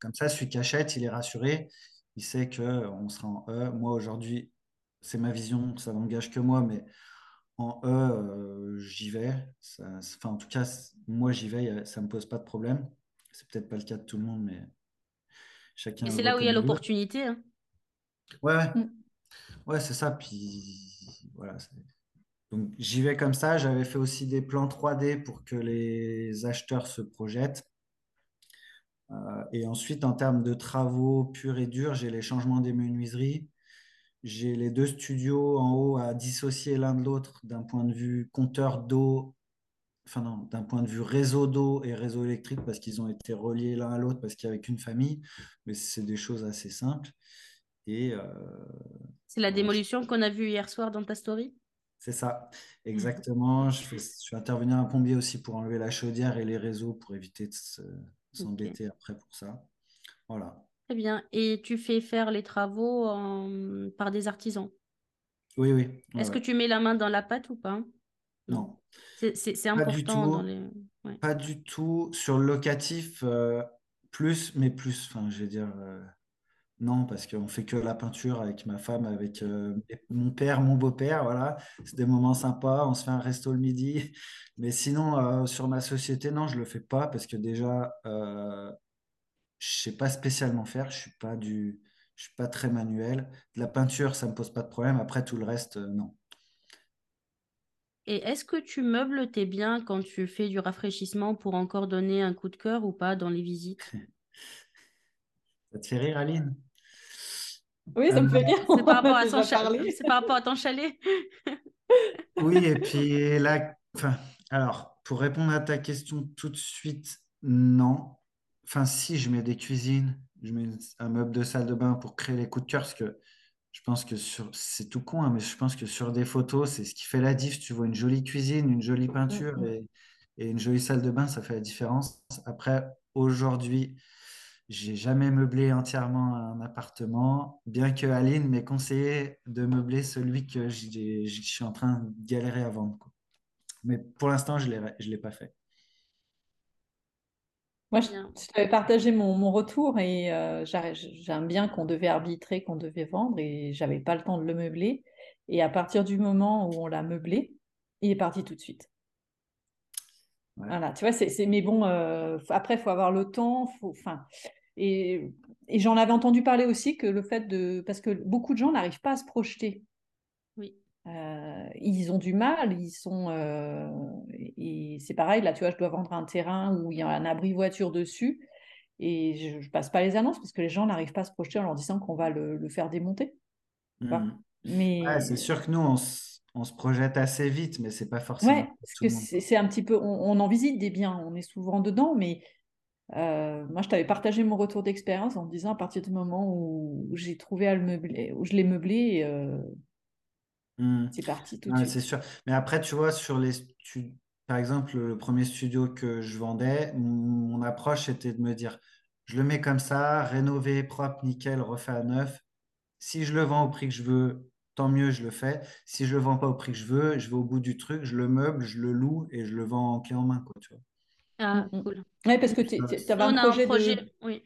C: Comme ça, celui qui achète, il est rassuré. Il sait qu'on sera en E. Moi, aujourd'hui, c'est ma vision, ça n'engage que moi, mais en E, euh, j'y vais. enfin, en tout cas, moi, j'y vais, ça ne me pose pas de problème. C'est peut-être pas le cas de tout le monde, mais chacun.
B: Et c'est là où il y a l'opportunité. Hein.
C: Ouais, ouais. Mm. Ouais, c'est ça. Puis voilà, j'y vais comme ça. J'avais fait aussi des plans 3D pour que les acheteurs se projettent. Euh, et ensuite, en termes de travaux purs et durs, j'ai les changements des menuiseries. J'ai les deux studios en haut à dissocier l'un de l'autre d'un point de vue compteur d'eau, enfin non, d'un point de vue réseau d'eau et réseau électrique parce qu'ils ont été reliés l'un à l'autre parce qu'il n'y avait qu'une famille. Mais c'est des choses assez simples. Et euh,
B: c'est la démolition qu'on a vue hier soir dans ta story?
C: C'est ça, mmh. exactement. Je, suis intervenu à un plombier aussi pour enlever la chaudière et les réseaux pour éviter de s'embêter après pour ça. Voilà.
B: Très bien. Et tu fais faire les travaux par des artisans?
C: Oui, oui.
B: Est-ce que tu mets la main dans la pâte ou pas?
C: Non.
B: C'est important. Dans les...
C: Pas du tout. Sur le locatif, euh, plus, mais plus. Enfin, je vais dire. Euh, non, parce qu'on fait que la peinture avec ma femme, avec euh, mon père, mon beau-père, voilà. C'est des moments sympas, on se fait un resto le midi. Mais sinon, euh, sur ma société, non, je ne le fais pas parce que déjà, euh, je ne sais pas spécialement faire, je ne suis, pas du, je suis pas très manuel. De la peinture, ça ne me pose pas de problème. Après, tout le reste, non.
B: Et est-ce que tu meubles tes biens quand tu fais du rafraîchissement pour encore donner un coup de cœur ou pas dans les visites?
C: Ça te fait rire, Aline?
D: Oui, ça me fait rire.
B: C'est par, rapport à ton chalet. C'est par rapport à ton chalet.
C: oui, et puis là, enfin, alors, pour répondre à ta question tout de suite, non. Enfin, si, je mets des cuisines, je mets un meuble de salle de bain pour créer les coups de cœur, parce que je pense que sur, c'est tout con, hein, mais je pense que sur des photos, c'est ce qui fait la diff. Tu vois une jolie cuisine, une jolie peinture et, et une jolie salle de bain, ça fait la différence. Après, aujourd'hui, j'ai jamais meublé entièrement un appartement, bien que Aline m'ait conseillé de meubler celui que je suis en train de galérer à vendre. Mais pour l'instant, je ne l'ai pas fait.
D: Moi, je, t'avais partagé mon, retour et euh, j'ai un bien qu'on devait arbitrer, qu'on devait vendre et j'avais pas le temps de le meubler. Et à partir du moment où on l'a meublé, il est parti tout de suite. Voilà, tu vois, c'est, mais bon, euh, après, il faut avoir le temps. enfin, et, j'en avais entendu parler aussi que le fait de. Parce que beaucoup de gens n'arrivent pas à se projeter.
B: Oui.
D: Euh, ils ont du mal, ils sont. Euh, et c'est pareil, là, tu vois, je dois vendre un terrain où il y a un abri voiture dessus. Et je, ne passe pas les annonces parce que les gens n'arrivent pas à se projeter en leur disant qu'on va le, faire démonter.
C: Mmh. Mais c'est sûr que nous, on, on se projette assez vite, mais c'est pas forcément.
D: Ouais, parce que c'est un petit peu, on, en visite des biens, on est souvent dedans, mais euh, moi, je t'avais partagé mon retour d'expérience en me disant à partir du moment où, j'ai trouvé à le meubler, où je l'ai meublé, euh, mmh. c'est parti tout de suite.
C: C'est sûr. Mais après, tu vois, sur les par exemple, le premier studio que je vendais, mon approche était de me dire, je le mets comme ça, rénové, propre, nickel, refait à neuf. Si je le vends au prix que je veux, tant mieux, je le fais. Si je le vends pas au prix que je veux, je vais au bout du truc, je le meuble, je le loue et je le vends en clé en main. Quoi, tu vois.
B: Ah, mm, cool.
D: Oui, parce que tu avais un projet, de...
B: Oui.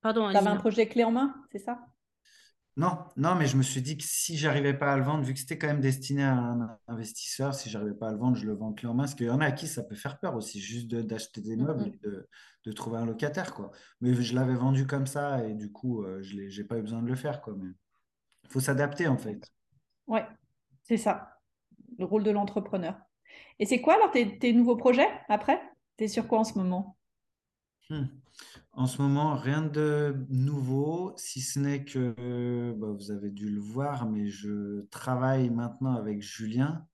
B: Pardon.
D: Tu avais un projet clé en main, c'est ça?
C: Non, non, mais je me suis dit que si j'arrivais pas à le vendre, vu que c'était quand même destiné à un investisseur, si j'arrivais pas à le vendre, je le vends clé en main. Parce qu'il y en a à qui ça peut faire peur aussi, juste d'acheter des meubles et de, trouver un locataire. Quoi. Mais je l'avais vendu comme ça et du coup, euh, je n'ai pas eu besoin de le faire. Quoi. Mais il faut s'adapter en fait.
D: Oui, c'est ça, le rôle de l'entrepreneur. Et c'est quoi alors tes, nouveaux projets après? Tu es sur quoi en ce moment?
C: Hmm. En ce moment, rien de nouveau, si ce n'est que bah, vous avez dû le voir, mais je travaille maintenant avec Julien.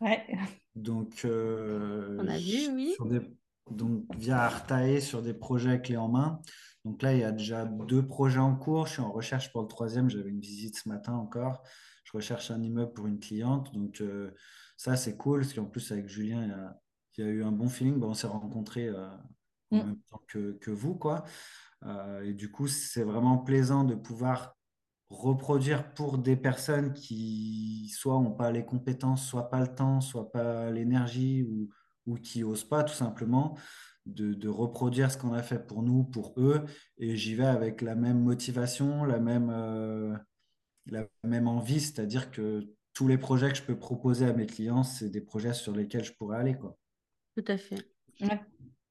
D: Ouais.
C: Donc, euh,
B: on a vu, oui.
C: Donc, via Artae sur des projets clés en main. Donc là, il y a déjà deux projets en cours. Je suis en recherche pour le troisième. J'avais une visite ce matin encore. Je recherche un immeuble pour une cliente. Donc, euh, ça, c'est cool parce qu'en plus, avec Julien, il y a, eu un bon feeling. on s'est rencontrés. Euh, en mm. même temps que, vous, quoi. Euh, et du coup, c'est vraiment plaisant de pouvoir reproduire pour des personnes qui soit n'ont pas les compétences, soit pas le temps, soit pas l'énergie ou, ou qui osent pas tout simplement. De, reproduire ce qu'on a fait pour nous, pour eux, et j'y vais avec la même motivation, la même, euh, la même envie, c'est-à-dire que tous les projets que je peux proposer à mes clients, c'est des projets sur lesquels je pourrais aller. Quoi.
B: Tout à fait.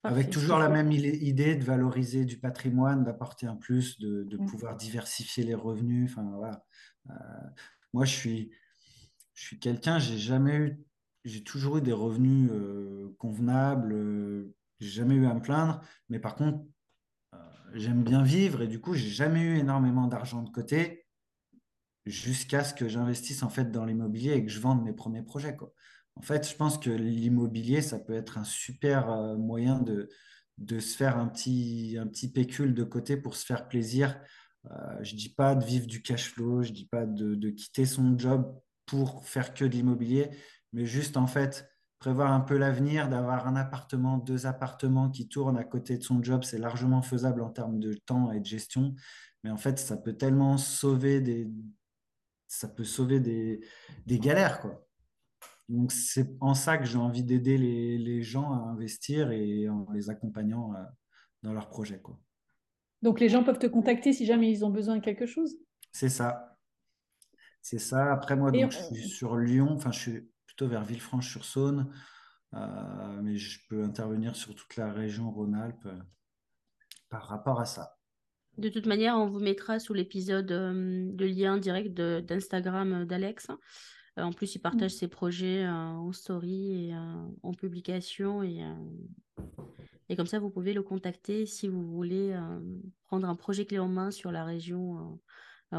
C: Avec toujours la même idée de valoriser du patrimoine, d'apporter un plus, de, mm. pouvoir diversifier les revenus. Enfin, voilà. Euh, moi, je suis, je suis quelqu'un, j'ai jamais eu, j'ai toujours eu des revenus euh, convenables, euh, j'ai jamais eu à me plaindre, mais par contre, j'aime bien vivre et du coup, j'ai jamais eu énormément d'argent de côté jusqu'à ce que j'investisse en fait dans l'immobilier et que je vende mes premiers projets. En fait, je pense que l'immobilier, ça peut être un super euh, moyen de, de se faire un petit, un petit pécule de côté pour se faire plaisir. Euh, je ne dis pas de vivre du cash flow, je ne dis pas de, quitter son job pour faire que de l'immobilier, mais juste en fait prévoir un peu l'avenir, d'avoir un appartement, deux appartements qui tournent à côté de son job, c'est largement faisable en termes de temps et de gestion. Mais en fait, ça peut tellement sauver des, ça peut sauver des, des galères, quoi. Donc, c'est en ça que j'ai envie d'aider les, gens à investir et en les accompagnant euh, dans leurs projets. Quoi.
D: Donc, les gens peuvent te contacter si jamais ils ont besoin de quelque chose?
C: C'est ça. C'est ça. Après, moi, donc, je suis sur Lyon, enfin, je suis plutôt vers Villefranche-sur-Saône, euh, mais je peux intervenir sur toute la région Rhône-Alpes euh, par rapport à ça.
B: De toute manière, on vous mettra sous l'épisode le lien direct d'Instagram d'Alex. Euh, en plus, il partage mmh. ses projets euh, en story et euh, en publication. Et, et comme ça, vous pouvez le contacter si vous voulez prendre un projet clé en main sur la région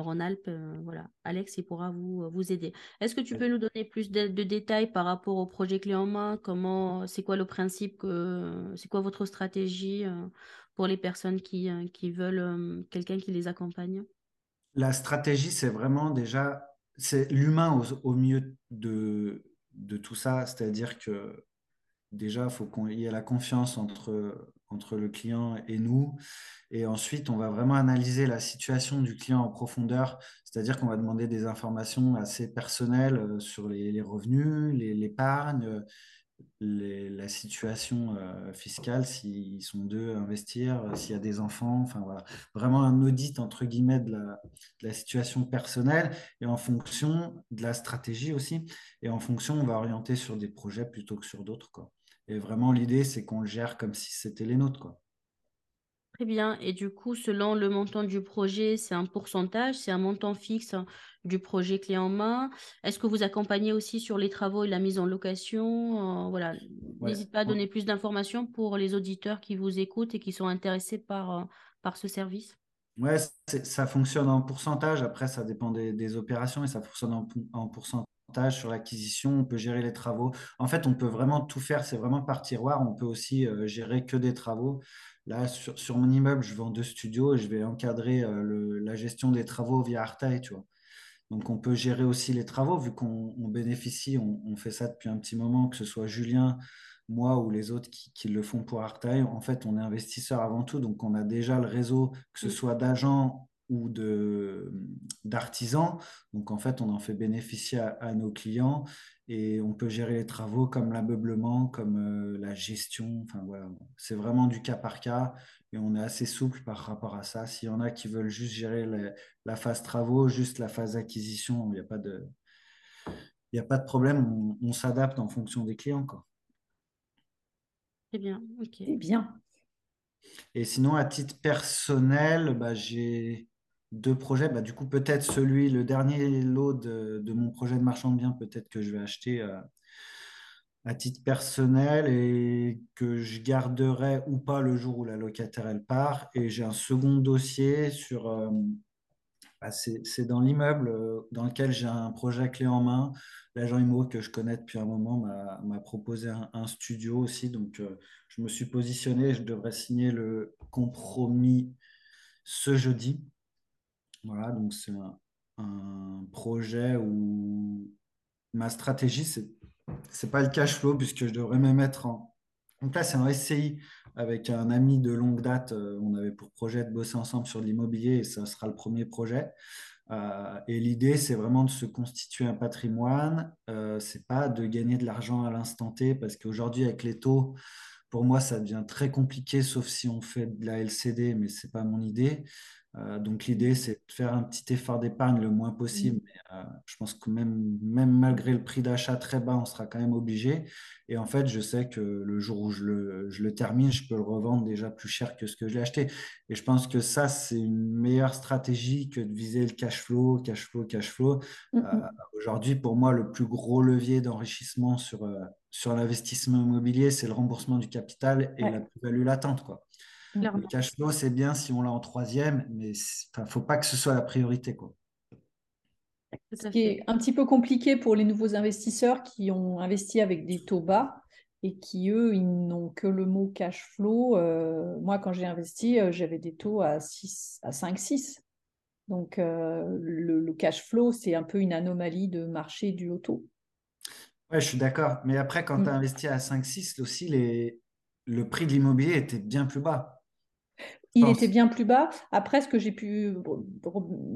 B: Rhône-Alpes. voilà, Alex, il pourra vous, vous aider. Est-ce que tu peux nous donner plus de, détails par rapport au projet clé en main? Comment, c'est quoi le principe C'est quoi votre stratégie pour les personnes qui, qui veulent quelqu'un qui les accompagne?
C: La stratégie, c'est vraiment déjà c'est l'humain au, milieu de, de tout ça, c'est-à-dire que déjà, il faut qu'il y ait la confiance entre, entre le client et nous. Et ensuite, on va vraiment analyser la situation du client en profondeur, c'est-à-dire qu'on va demander des informations assez personnelles euh, sur les, les revenus, l'épargne, la situation euh, fiscale, s'ils sont deux à investir, s'il y a des enfants, enfin voilà, vraiment un audit entre guillemets de la, situation personnelle et en fonction de la stratégie aussi. Et en fonction, on va orienter sur des projets plutôt que sur d'autres. Et vraiment, l'idée, c'est qu'on le gère comme si c'était les nôtres. Quoi.
B: Très bien. Et du coup, selon le montant du projet, c'est un pourcentage, c'est un montant fixe du projet clé en main. Est-ce que vous accompagnez aussi sur les travaux et la mise en location? Euh, Voilà. N'hésite pas à donner plus d'informations pour les auditeurs qui vous écoutent et qui sont intéressés par, euh, par ce service.
C: Ouais, ça fonctionne en pourcentage. Après, ça dépend des, opérations et ça fonctionne en, en pourcentage sur l'acquisition. On peut gérer les travaux. En fait, on peut vraiment tout faire. C'est vraiment par tiroir. On peut aussi euh, gérer que des travaux. Là, sur, mon immeuble, je vends deux studios et je vais encadrer euh, la gestion des travaux via Artaï, tu vois. Donc, on peut gérer aussi les travaux, vu qu'on bénéficie, on, fait ça depuis un petit moment, que ce soit Julien, moi ou les autres qui, le font pour Artaï. En fait, on est investisseur avant tout, donc on a déjà le réseau, que ce soit d'agents ou d'artisans. Donc en fait, on en fait bénéficier à, nos clients et on peut gérer les travaux comme l'ameublement, comme euh, la gestion. Enfin voilà, c'est vraiment du cas par cas et on est assez souple par rapport à ça. S'il y en a qui veulent juste gérer la phase travaux, juste la phase acquisition, il n'y a pas de il n'y a pas de problème, on, s'adapte en fonction des clients. Quoi.
B: C'est bien, ok.
D: C'est bien.
C: Et sinon, à titre personnel, bah, j'ai deux projets. Bah, du coup, peut-être celui, le dernier lot de, mon projet de marchand de biens, peut-être que je vais acheter euh, à titre personnel et que je garderai ou pas le jour où la locataire elle part. Et j'ai un second dossier sur. Euh, bah, c'est dans l'immeuble euh, dans lequel j'ai un projet clé en main. L'agent IMO que je connais depuis un moment m'a proposé un, studio aussi. Donc, je me suis positionné. Je devrais signer le compromis ce jeudi. Voilà, donc c'est un, projet où ma stratégie, c'est n'est pas le cash flow, puisque je devrais me mettre en. Là, c'est un SCI avec un ami de longue date. Euh, on avait pour projet de bosser ensemble sur l'immobilier et ça sera le premier projet. Euh, et l'idée, c'est vraiment de se constituer un patrimoine. Euh, c'est pas de gagner de l'argent à l'instant T, parce qu'aujourd'hui, avec les taux, pour moi, ça devient très compliqué, sauf si on fait de la LCD, mais ce n'est pas mon idée. Euh, donc l'idée, c'est de faire un petit effort d'épargne le moins possible. Mm. Euh, je pense que même, même malgré le prix d'achat très bas, on sera quand même obligé. Et en fait, je sais que le jour où je le, je le, termine, je peux le revendre déjà plus cher que ce que je l'ai acheté. Et je pense que ça, c'est une meilleure stratégie que de viser le cash flow, cash flow, cash flow. Mm, mm. Euh, aujourd'hui, pour moi, le plus gros levier d'enrichissement sur, sur l'investissement immobilier, c'est le remboursement du capital et la plus-value latente. Quoi. Le cash flow, c'est bien si on l'a en troisième, mais il ne faut pas que ce soit la priorité. Quoi.
D: Ce qui est un petit peu compliqué pour les nouveaux investisseurs qui ont investi avec des taux bas et qui, eux, ils n'ont que le mot cash flow. Euh, moi, quand j'ai investi, euh, j'avais des taux à, 6, à 5, 6. Donc, euh, le, cash flow, c'est un peu une anomalie de marché du auto.
C: Ouais, je suis d'accord. Mais après, quand tu as mm. investi à 5, 6, aussi, les... le prix de l'immobilier était bien plus bas.
D: Il était bien plus bas. Après, ce que j'ai pu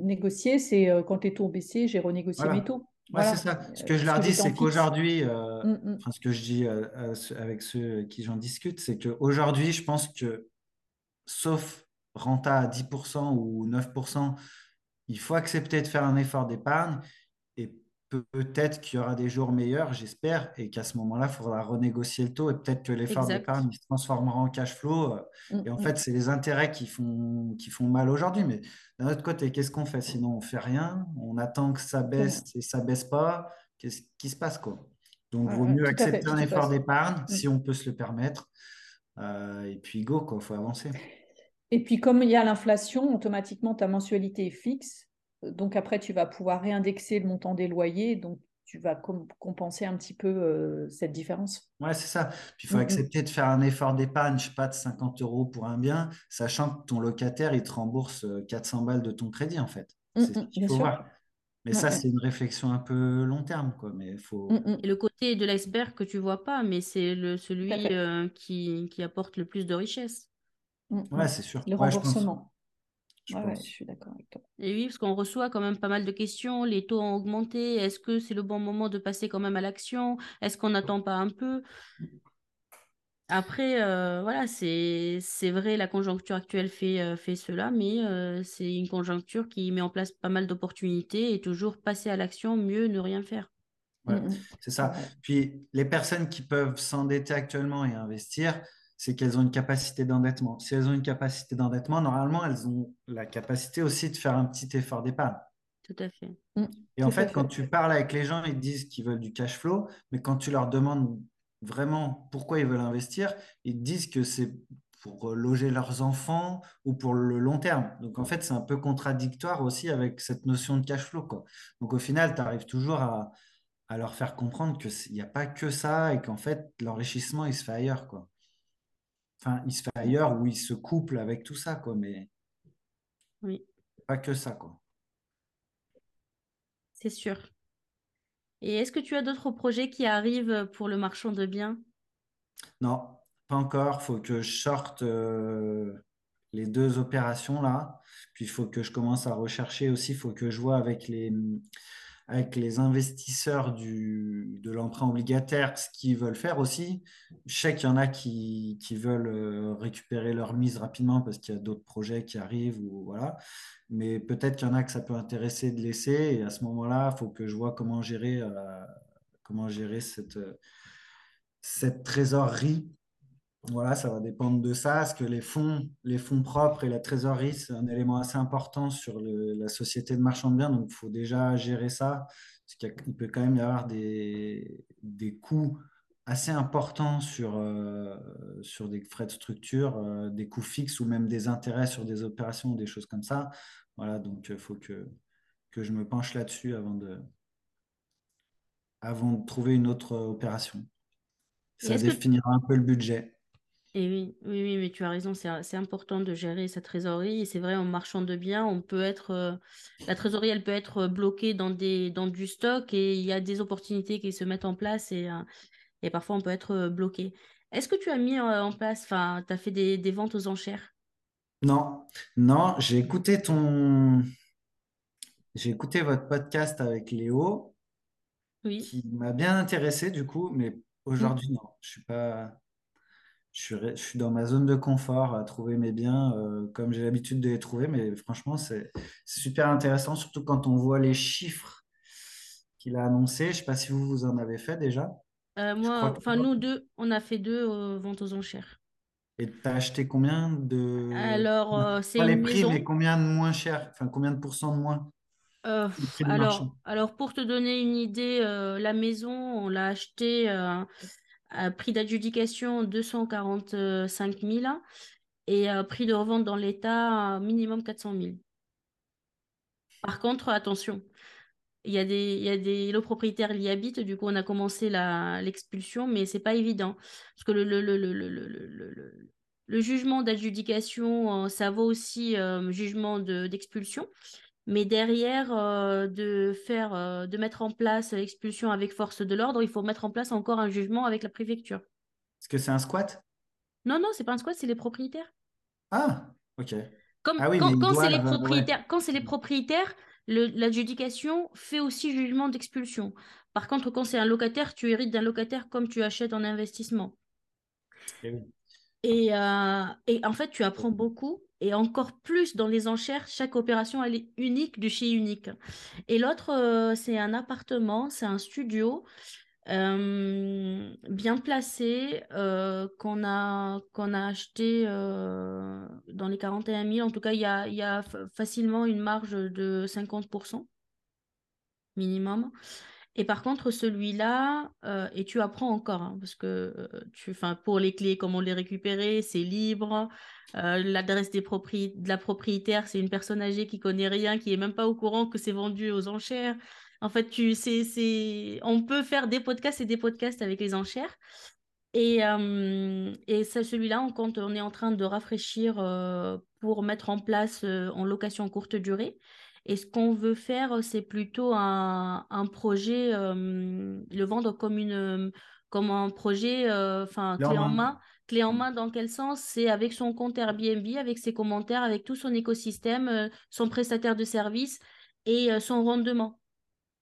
D: négocier, c'est euh, quand les taux ont baissé, j'ai renégocié mes taux.
C: Ouais, c'est ça. Ce que je leur dis, c'est qu'aujourd'hui, euh, mm, mm. ce que je dis euh, avec ceux qui j'en discute, c'est qu'aujourd'hui, je pense que, sauf renta à 10% ou 9%, il faut accepter de faire un effort d'épargne peut-être qu'il y aura des jours meilleurs, j'espère, et qu'à ce moment-là, il faudra renégocier le taux et peut-être que l'effort d'épargne se transformera en cash flow. Mm, et en mm. fait, c'est les intérêts qui font, qui font mal aujourd'hui. Mais d'un autre côté, qu'est-ce qu'on fait? Sinon, on fait rien. On attend que ça baisse et ça baisse pas. Qu'est-ce qui se passe quoi? Donc, il vaut mieux accepter un effort d'épargne mm. si on peut se le permettre. Euh, et puis, go, il faut avancer.
D: Et puis, comme il y a l'inflation, automatiquement, ta mensualité est fixe. Donc après, tu vas pouvoir réindexer le montant des loyers, donc tu vas compenser un petit peu euh, cette différence.
C: Ouais, c'est ça. Puis il faut accepter de faire un effort d'épargne, je sais pas, de 50 euros pour un bien, sachant que ton locataire, il te rembourse 400 euh, balles de ton crédit, en fait. C'est ce qu'il faut voir. Mais ça, c'est une réflexion un peu long terme, quoi. Mais faut.
B: Et le côté de l'iceberg que tu vois pas, mais c'est le celui euh, qui, qui, apporte le plus de richesse.
C: Ouais, c'est sûr.
D: Le remboursement. Je, suis d'accord avec toi.
B: Et oui, parce qu'on reçoit quand même pas mal de questions. Les taux ont augmenté. Est-ce que c'est le bon moment de passer quand même à l'action? Est-ce qu'on n'attend pas un peu? Après, euh, voilà, c'est vrai, la conjoncture actuelle fait, euh, fait cela, mais euh, c'est une conjoncture qui met en place pas mal d'opportunités et toujours passer à l'action, mieux ne rien faire.
C: Mm, mm. c'est ça. Puis les personnes qui peuvent s'endetter actuellement et investir, c'est qu'elles ont une capacité d'endettement. Si elles ont une capacité d'endettement, normalement, elles ont la capacité aussi de faire un petit effort d'épargne.
B: Tout à fait.
C: Mm. Et en fait, quand tu parles avec les gens, ils disent qu'ils veulent du cash flow, mais quand tu leur demandes vraiment pourquoi ils veulent investir, ils disent que c'est pour loger leurs enfants ou pour le long terme. Donc en fait, c'est un peu contradictoire aussi avec cette notion de cash flow. Quoi. Donc au final, tu arrives toujours à, à, leur faire comprendre qu'il n'y a pas que ça et qu'en fait, l'enrichissement, il se fait ailleurs. Quoi. Enfin, il se fait ailleurs où il se couple avec tout ça, quoi, mais
B: oui.
C: pas que ça, quoi.
B: C'est sûr. Et est-ce que tu as d'autres projets qui arrivent pour le marchand de biens?
C: Non, pas encore. Il faut que je sorte euh, les deux opérations là. Puis il faut que je commence à rechercher aussi, il faut que je vois avec les, avec les investisseurs du, de l'emprunt obligataire ce qu'ils veulent faire aussi. Je sais qu'il y en a qui, qui, veulent euh, récupérer leur mise rapidement parce qu'il y a d'autres projets qui arrivent. Ou, voilà. Mais peut-être qu'il y en a que ça peut intéresser de laisser. Et à ce moment-là, il faut que je vois comment gérer, euh, comment gérer cette, cette trésorerie voilà, ça va dépendre de ça. Parce que les fonds, les fonds propres et la trésorerie, c'est un élément assez important sur la société de marchand de biens? Donc, il faut déjà gérer ça. Parce qu'il peut quand même y avoir des, des coûts assez importants sur, euh, sur des frais de structure, euh, des coûts fixes ou même des intérêts sur des opérations ou des choses comme ça. Voilà, donc il faut que, que je me penche là-dessus avant de, avant de trouver une autre opération. Ça définira un peu le budget.
B: Et oui, oui, oui, mais tu as raison, c'est important de gérer sa trésorerie. Et c'est vrai, en marchand de biens, on peut être, euh, la trésorerie, elle peut être bloquée dans, des, dans du stock et il y a des opportunités qui se mettent en place et, euh, et parfois on peut être euh, bloqué. Est-ce que tu as mis en place, enfin, tu as fait des, des ventes aux enchères?
C: Non, non, j'ai écouté ton, j'ai écouté votre podcast avec Léo,
B: Oui.
C: qui m'a bien intéressé du coup, mais mmh. aujourd'hui, non, je suis pas je suis, dans ma zone de confort à trouver mes biens euh, comme j'ai l'habitude de les trouver, mais franchement, c'est super intéressant, surtout quand on voit les chiffres qu'il a annoncés. Je ne sais pas si vous, vous en avez fait déjà.
B: Euh, moi, enfin, nous deux, on a fait deux euh, ventes aux enchères.
C: Et tu as acheté combien de.
B: Alors, c'est
C: les prix, mais combien de moins cher Enfin, combien de pourcents de moins
B: alors, alors, pour te donner une idée, la maison, on l'a achetée prix d'adjudication 245 000 et prix de revente dans l'État minimum 400 000. Par contre, attention, il y a des, il y a des propriétaires y habitent, du coup on a commencé l'expulsion, mais c'est pas évident. Parce que le, le, le, le jugement d'adjudication, ça vaut aussi jugement d'expulsion. Mais derrière, euh, de faire, euh, de mettre en place l'expulsion avec force de l'ordre, il faut mettre en place encore un jugement avec la préfecture.
C: Est-ce que c'est un squat?
B: Non, non, c'est pas un squat, c'est les propriétaires.
C: Ah, ok.
B: Comme, ah quand, c'est les propriétaires, quand c'est les propriétaires, l'adjudication fait aussi jugement d'expulsion. Par contre, quand c'est un locataire, tu hérites d'un locataire comme tu achètes en investissement.
C: Eh
B: et, euh, et, en fait, tu apprends beaucoup et encore plus dans les enchères, chaque opération elle est unique du chez unique. Et l'autre, euh, c'est un appartement, c'est un studio euh, bien placé euh, qu'on a, a acheté dans les 41 000. En tout cas, il y a, y a facilement une marge de 50% minimum. Et par contre, celui-là, et tu apprends encore, hein, parce que tu, pour les clés, comment les récupérer, c'est libre. Euh, l'adresse des de la propriétaire, c'est une personne âgée qui connaît rien, qui est même pas au courant que c'est vendu aux enchères. En fait, tu, c'est, on peut faire des podcasts et des podcasts avec les enchères. Et, euh, et celui-là, on, compte, on est en train de rafraîchir euh, pour mettre en place en location courte durée. Et ce qu'on veut faire, c'est plutôt un, un projet, le vendre comme, une, comme un projet, enfin, clé en main Clé en mm. main dans quel sens? C'est avec son compte Airbnb, avec ses commentaires, avec tout son écosystème, euh, son prestataire de service et euh, son rendement.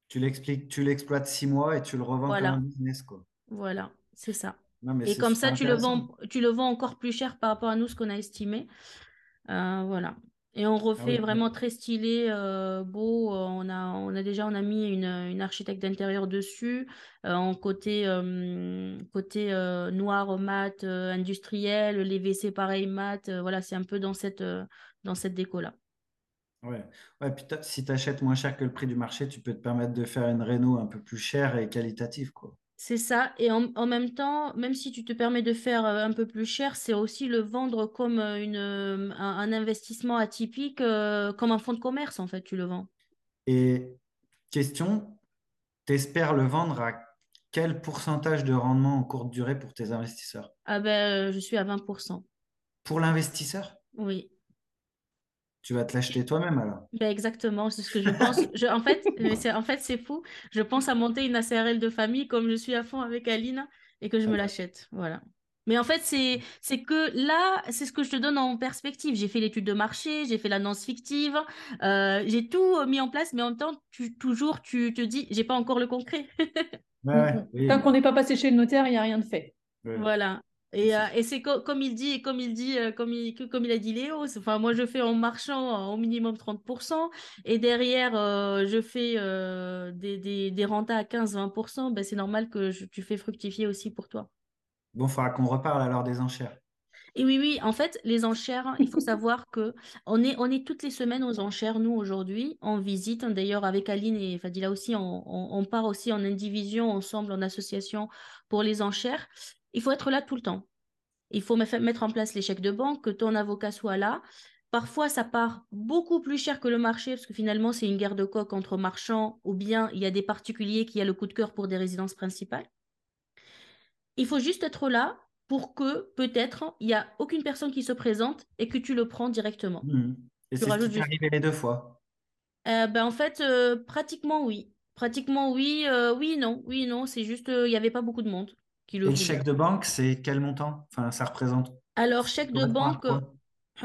C: Tu l'expliques, tu l'exploites six mois et tu le revends comme un business. Quoi.
B: Voilà, c'est ça. et comme ça, tu le, vends, tu le vends encore plus cher par rapport à nous, ce qu'on a estimé. Euh, voilà. Et on ah refait vraiment très stylé, euh, beau. Euh, on a, on a déjà on a mis une, une architecte d'intérieur dessus, euh, en côté, côté noir mat industriel, les WC pareil mat. voilà, c'est un peu dans cette, dans cette déco-là.
C: Ouais, ouais puis si tu achètes moins cher que le prix du marché, tu peux te permettre de faire une réno un peu plus chère et qualitative. Quoi.
B: C'est ça. Et en, même temps, même si tu te permets de faire euh, un peu plus cher, c'est aussi le vendre comme euh, une, euh, un, investissement atypique, comme un fonds de commerce, en fait, tu le vends.
C: Et question, t'espères le vendre à quel pourcentage de rendement en courte durée pour tes investisseurs?
B: Ah ben, je suis à 20%.
C: Pour l'investisseur?
B: Oui.
C: Tu vas te l'acheter toi-même alors
B: ben Exactement, c'est ce que je pense. je, en fait, c'est, en fait, c'est fou. Je pense à monter une ACRL de famille comme je suis à fond avec Aline et que je me l'achète. Voilà. Mais en fait, c'est, c'est que là, c'est ce que je te donne en perspective. J'ai fait l'étude de marché, j'ai fait l'annonce fictive, euh, j'ai tout euh, mis en place, mais en même temps, tu, toujours, tu te dis, j'ai pas encore le concret.
D: Tant qu'on n'est pas passé chez le notaire, il n'y a rien de fait.
B: Voilà. Et, euh, et c'est comme il dit, comme il dit, comme il, comme il a dit Léo, enfin moi je fais en marchant au minimum 30% et derrière je fais des, des, des rentas à 15-20%, ben, c'est normal que tu fais fructifier aussi pour toi.
C: Bon, il faudra qu'on reparle alors des enchères.
B: Et oui, oui, en fait, les enchères, il faut savoir que on est, on est toutes les semaines aux enchères, nous, aujourd'hui, en visite. D'ailleurs, avec Aline et Fadila aussi, on, on, part aussi en indivision, ensemble, en association pour les enchères. Il faut être là tout le temps. Il faut mettre en place les chèques de banque, que ton avocat soit là. Parfois, ça part beaucoup plus cher que le marché, parce que finalement, c'est une guerre de coq entre marchands, ou bien il y a des particuliers qui ont le coup de cœur pour des résidences principales. Il faut juste être là pour que peut-être il n'y a aucune personne qui se présente et que tu le prends directement.
C: Mmh. Et c'est ce qui arrivé les deux fois?
B: Euh, ben, En fait, euh, pratiquement oui. Pratiquement oui, euh, oui, non, oui, non. C'est juste, il n'y avait pas beaucoup de monde
C: qui le Et le chèque de banque, c'est quel montant? Enfin, ça représente
B: Alors, chèque de banque,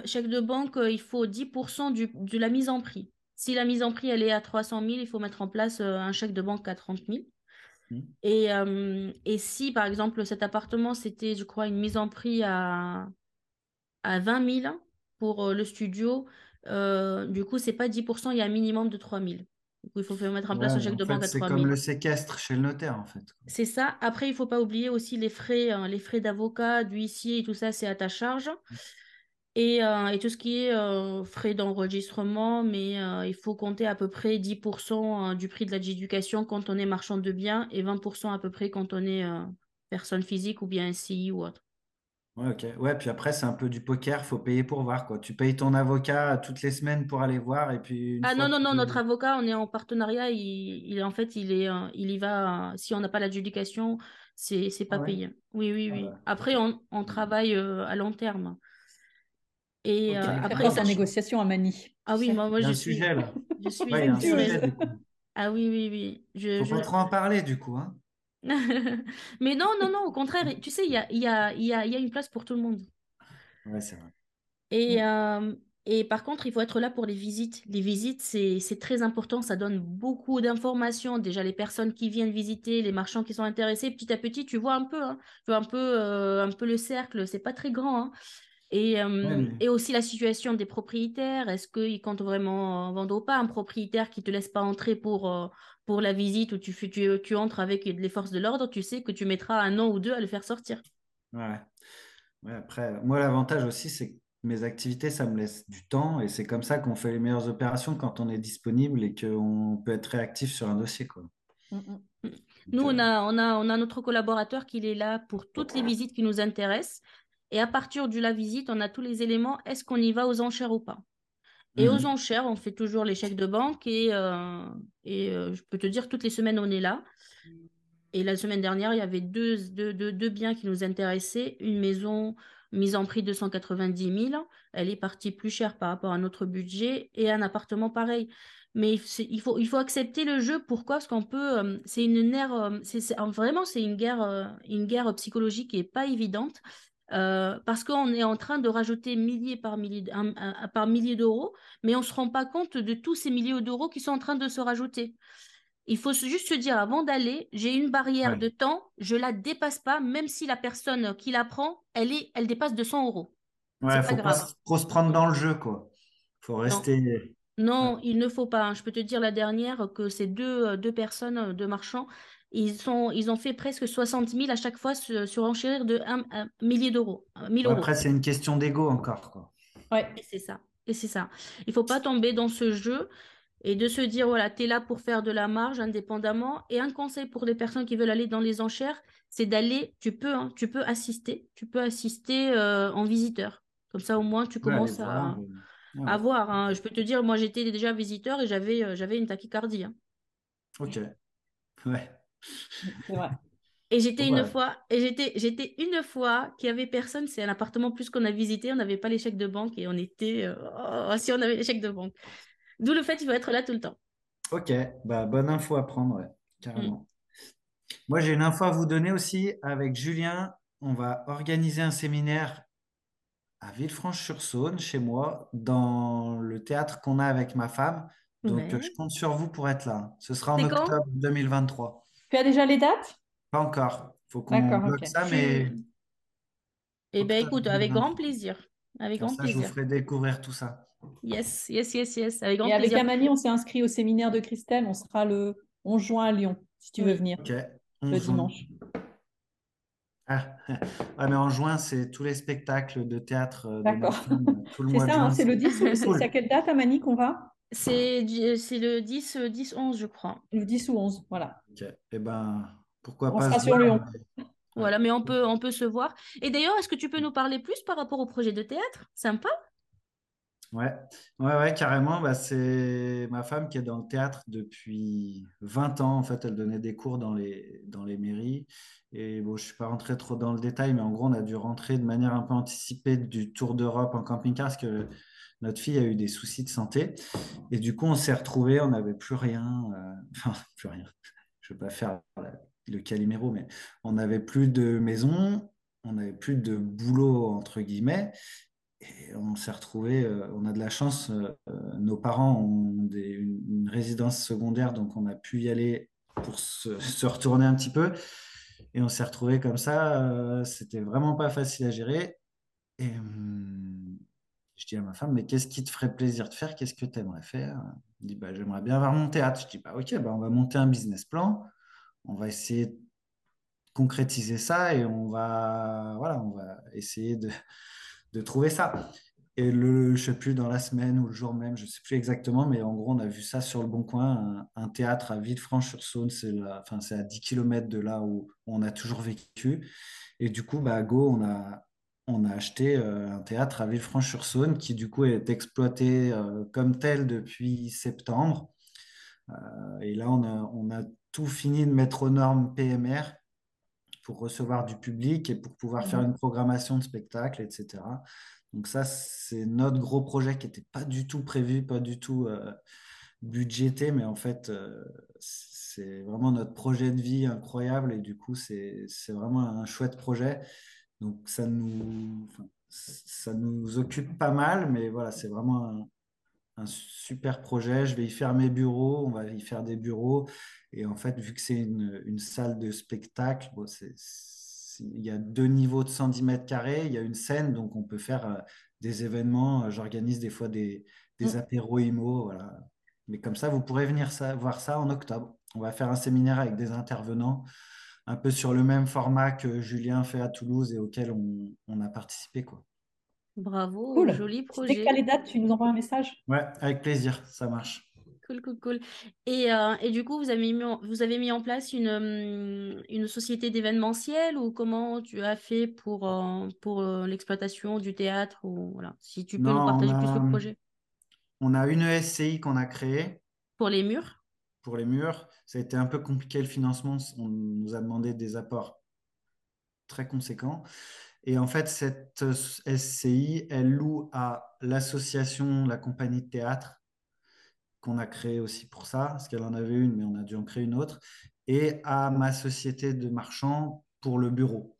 B: chèque de banque, il faut 10% du, de la mise en prix. Si la mise en prix, elle est à 300 000, il faut mettre en place un chèque de banque à 30 000. Mmh. Et, et, si, par exemple, cet appartement, c'était, je crois, une mise en prix à, à 20 000 pour le studio, du coup, c'est pas 10%, il y a un minimum de 3 000. Il faut mettre en place un chèque de banque à 3 000.
C: C'est comme le séquestre chez le notaire, en fait.
B: C'est ça. Après, il faut pas oublier aussi les frais, hein, les frais d'avocat, d'huissier et tout ça, c'est à ta charge. Mmh. Euh, et, tout ce qui est euh, frais d'enregistrement, mais euh, il faut compter à peu près 10% du prix de l'éducation quand on est marchand de biens et 20% à peu près quand on est personne physique ou bien SCI ou autre.
C: Ouais, ok. Ouais, puis après, c'est un peu du poker, faut payer pour voir, quoi. Tu payes ton avocat toutes les semaines pour aller voir et puis.
B: ah non, non, non, notre avocat, on est en partenariat, il, en fait, il, est, il y va, si on n'a pas l'adjudication, c'est, c'est pas ah payé. Oui, oui, ah oui. Bah, après, on, on travaille à long terme.
D: Et euh, après, sa négociation à Mani.
B: Ah oui, moi, moi je,
C: suis... Sujet, là.
B: je suis. Ouais, un sujet, ah oui, oui, oui.
C: Je, Faut je... pas trop en parler, du coup. Hein.
B: Mais non, non, non, au contraire, tu sais, il y a, y, a, y, a, y a une place pour tout le monde.
C: Ouais, c'est vrai.
B: Et, euh, et par contre, il faut être là pour les visites. Les visites, c'est très important. Ça donne beaucoup d'informations. Déjà, les personnes qui viennent visiter, les marchands qui sont intéressés, petit à petit, tu vois un peu, hein, tu vois un peu, euh, un peu le cercle. C'est pas très grand. Hein. Et, et, aussi la situation des propriétaires. Est-ce qu'ils comptent vraiment vendre ou pas? Un propriétaire qui ne te laisse pas entrer pour, pour la visite ou tu, tu, tu entres avec les forces de l'ordre, tu sais que tu mettras un an ou deux à le faire sortir.
C: Ouais. ouais après, moi, l'avantage aussi, c'est que mes activités, ça me laisse du temps et c'est comme ça qu'on fait les meilleures opérations quand on est disponible et qu'on peut être réactif sur un dossier. Quoi. Mmh.
B: Mmh. Nous, on, a, on, a, on a notre collaborateur qui est là pour toutes les visites qui nous intéressent. Et à partir de la visite, on a tous les éléments. Est-ce qu'on y va aux enchères ou pas? Et aux mhm. enchères, on fait toujours les chèques de banque. Et, euh, et euh, je peux te dire, toutes les semaines, on est là. Et la semaine dernière, il y avait deux, deux, deux, biens qui nous intéressaient. Une maison mise en prix de 190 000. Elle est partie plus chère par rapport à notre budget. Et un appartement pareil. Mais il faut, il faut accepter le jeu. Pourquoi? Parce qu'on peut. Euh, c'est une nerf. c'est, vraiment, c'est une guerre, une guerre psychologique qui n'est pas évidente. Euh, parce qu'on est en train de rajouter milliers par milliers, par milliers d'euros, mais on ne se rend pas compte de tous ces milliers d'euros qui sont en train de se rajouter. Il faut juste se dire, avant d'aller, j'ai une barrière de temps, je ne la dépasse pas, même si la personne qui la prend, elle, est, elle dépasse 200 euros.
C: Ouais, il faut pas trop se prendre dans le jeu, quoi. faut rester...
B: Non, il ne faut pas. Je peux te dire la dernière que c'est deux, euh, deux personnes, euh, deux marchands, ils, sont, ils ont fait presque 60 000 à chaque fois sur, enchérir de un, millier d'euros.
C: Après, c'est une question d'ego encore. Quoi.
B: Ouais. Et c'est ça. Et c'est ça. Il ne faut pas tomber dans ce jeu et de se dire, voilà, tu es là pour faire de la marge indépendamment. Et un conseil pour les personnes qui veulent aller dans les enchères, c'est d'aller, tu peux, hein, tu peux assister, tu peux assister euh, en visiteur. Comme ça, au moins, tu commences à, à, voir. Hein. Je peux te dire, moi, j'étais déjà visiteur et j'avais euh, j'avais une tachycardie. Hein.
C: Ok. Ouais.
B: Et j'étais une fois, et j'étais, j'étais une fois qu'il y avait personne. C'est un appartement plus qu'on a visité. On n'avait pas les chèques de banque et on était, euh, oh, si on avait les chèques de banque. D'où le fait qu'il faut être là tout le temps.
C: Ok, bah bonne info à prendre, carrément. Mm. Moi, j'ai une info à vous donner aussi avec Julien. on va organiser un séminaire à Villefranche-sur-Saône, chez moi, dans le théâtre qu'on a avec ma femme. Donc, je compte sur vous pour être là. Ce sera en octobre 2023.
D: Tu as déjà les dates?
C: Pas encore. Il faut qu'on bloque ça, mais...
B: Eh bien, écoute, avec grand plaisir. Avec grand plaisir.
C: Je vous ferai découvrir tout ça.
B: Yes, yes, yes, yes. Avec grand
D: Et
B: avec
D: Amani, on s'est inscrit au séminaire de Christelle. On sera le 11 juin à Lyon, si tu veux venir. Le dimanche.
C: Ah, mais en juin, c'est tous les spectacles de théâtre.
D: Euh, D'accord. C'est ça, hein, c'est le 10. C'est à quelle date, Amani, qu'on va?
B: C'est le 10, 10, 11, je crois.
D: Le 10 ou 11, voilà.
C: Ok. Eh ben, pourquoi
D: on
C: pas.
D: Sera sur Lyon.
B: Voilà, mais on peut, on peut se voir. Et d'ailleurs, est-ce que tu peux nous parler plus par rapport au projet de théâtre? Sympa
C: Ouais, ouais, ouais, carrément. Bah, c'est ma femme qui est dans le théâtre depuis 20 ans. En fait, elle donnait des cours dans les, dans les mairies. Et bon, je ne suis pas rentré trop dans le détail, mais en gros, on a dû rentrer de manière un peu anticipée du Tour d'Europe en camping-car parce que notre fille a eu des soucis de santé. Et du coup, on s'est retrouvés, on n'avait plus rien. Euh, enfin, plus rien. Je ne vais pas faire le caliméro, mais on n'avait plus de maison, on n'avait plus de boulot, entre guillemets. Et on s'est retrouvé, euh, on a de la chance, euh, nos parents ont une, résidence secondaire, donc on a pu y aller pour se, retourner un petit peu. Et on s'est retrouvé comme ça, c'était vraiment pas facile à gérer. Et hum, je dis à ma femme, mais qu'est-ce qui te ferait plaisir de faire? Qu'est-ce que tu aimerais faire? Elle dit, bah, j'aimerais bien avoir mon théâtre. Je dis, bah, ok, bah, on va monter un business plan, on va essayer de concrétiser ça et on va, voilà, on va essayer de trouver ça. Et le, je sais plus, dans la semaine ou le jour même, je sais plus exactement, mais en gros, on a vu ça sur le Bon Coin, un, théâtre à Villefranche-sur-Saône, c'est enfin, à 10 km de là où on a toujours vécu. Et du coup, bah, Go, on a, on a acheté euh, un théâtre à Villefranche-sur-Saône qui, du coup, est exploité euh, comme tel depuis septembre. Euh, et là, on a, on a tout fini de mettre aux normes PMR pour recevoir du public et pour pouvoir faire une programmation de spectacle, etc. Donc ça, c'est notre gros projet qui n'était pas du tout prévu, pas du tout euh, budgété, mais en fait, euh, c'est vraiment notre projet de vie incroyable et du coup, c'est vraiment un chouette projet. Donc ça nous, ça nous occupe pas mal, mais voilà, c'est vraiment un, un super projet. Je vais y faire mes bureaux, on va y faire des bureaux. Et en fait, vu que c'est une, une, salle de spectacle, bon, il y a deux niveaux de 110 mètres carrés, il y a une scène, donc on peut faire euh, des événements. J'organise des fois des, des mm. apéros IMO. Voilà. Mais comme ça, vous pourrez venir ça, voir ça en octobre. On va faire un séminaire avec des intervenants, un peu sur le même format que Julien fait à Toulouse et auquel on, on a participé. Quoi.
B: Bravo, joli projet.
D: Dès les dates, tu nous envoies un message?
C: Ouais, avec plaisir, ça marche.
B: Cool, cool, cool. Et, euh, et du coup, vous avez mis en, vous avez mis en place une, hum, une société d'événementiel ou comment tu as fait pour, euh, pour euh, l'exploitation du théâtre ou, voilà, Si tu peux nous partager plus le projet?
C: On a une SCI qu'on a créée.
B: Pour les murs?
C: Pour les murs. Ça a été un peu compliqué le financement. On nous a demandé des apports très conséquents. Et en fait, cette SCI, elle loue à l'association, la compagnie de théâtre, qu'on a créée aussi pour ça, parce qu'elle en avait une, mais on a dû en créer une autre, et à ma société de marchand pour le bureau.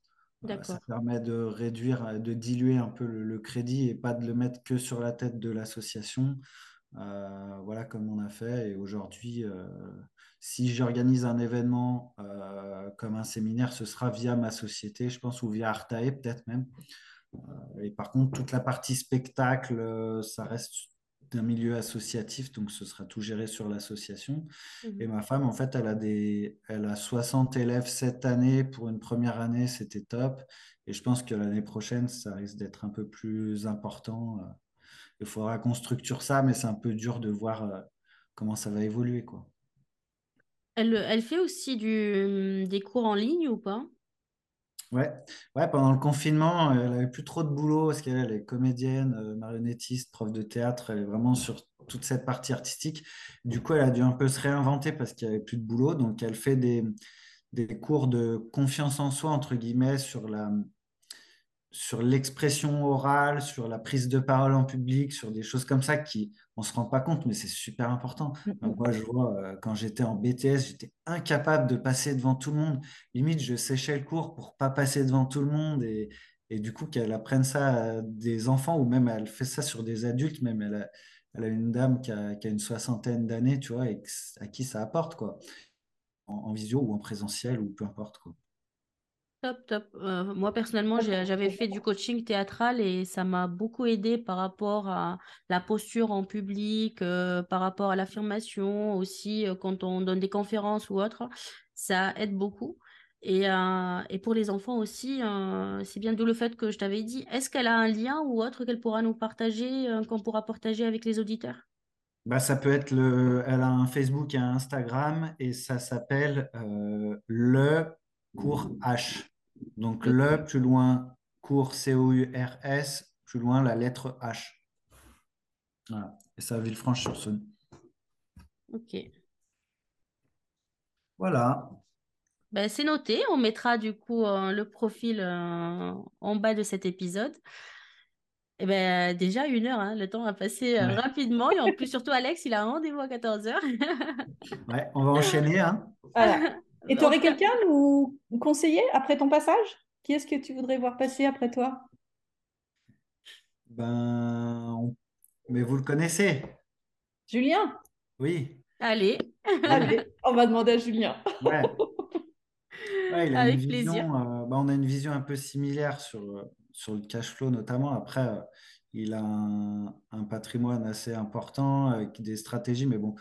C: ça permet de réduire, de diluer un peu le, crédit et pas de le mettre que sur la tête de l'association. Euh, voilà comme on a fait. Et aujourd'hui, euh, si j'organise un événement euh, comme un séminaire, ce sera via ma société, je pense, ou via Artae peut-être même. Et par contre, toute la partie spectacle, ça reste d'un milieu associatif, donc ce sera tout géré sur l'association. Mhm. Et ma femme, en fait, elle a, des, elle a 60 élèves cette année. Pour une première année, c'était top. Et je pense que l'année prochaine, ça risque d'être un peu plus important. Il faudra qu'on structure ça, mais c'est un peu dur de voir comment ça va évoluer. Quoi.
B: Elle, elle fait aussi du, des cours en ligne ou pas?
C: Ouais. ouais, pendant le confinement, elle n'avait plus trop de boulot parce qu'elle est comédienne, euh, marionnettiste, prof de théâtre, elle est vraiment sur toute cette partie artistique. Du coup, elle a dû un peu se réinventer parce qu'il n'y avait plus de boulot. Donc, elle fait des, des cours de confiance en soi, entre guillemets, sur la, sur l'expression orale, sur la prise de parole en public, sur des choses comme ça qui on se rend pas compte, mais c'est super important. Mm, mm. moi, je vois euh, quand j'étais en BTS, j'étais incapable de passer devant tout le monde. Limite, je séchais le cours pour pas passer devant tout le monde et, et du coup qu'elle apprenne ça à des enfants ou même elle fait ça sur des adultes, même elle a, elle a une dame qui a, qui a une soixantaine d'années, tu vois, et à qui ça apporte quoi, en, en visio ou en présentiel ou peu importe quoi.
B: Top, top. Euh, moi, personnellement, j'avais fait du coaching théâtral et ça m'a beaucoup aidé par rapport à la posture en public, euh, par rapport à l'affirmation aussi, euh, quand on donne des conférences ou autre. Ça aide beaucoup. Et, et pour les enfants aussi, c'est bien d'où le fait que je t'avais dit, est-ce qu'elle a un lien ou autre qu'elle pourra nous partager, qu'on pourra partager avec les auditeurs?
C: Bah, ça peut être le. Elle a un Facebook et un Instagram et ça s'appelle le cours H. Donc le plus loin, cours C-O-U-R-S, plus loin la lettre H. Voilà. Et ça, Villefranche-sur-Saône.
B: Ok.
C: Voilà.
B: Ben, c'est noté. On mettra du coup euh, le profil euh, en bas de cet épisode. Et eh ben, déjà une heure, hein. le temps va passer euh, rapidement. Et en plus, surtout, Alex, il a un rendez-vous à 14h.
C: ouais, on va enchaîner. Hein.
D: Et tu aurais quelqu'un à nous conseiller après ton passage? Qui est-ce que tu voudrais voir passer après toi?
C: Ben, mais vous le connaissez?
D: Julien?
C: Oui.
B: Allez.
D: Allez, on va demander à Julien.
C: Ouais. Avec plaisir. Euh, ben, on a une vision un peu similaire sur, sur le cash flow notamment. Après, euh, il a un, patrimoine assez important avec des stratégies, mais bon, euh,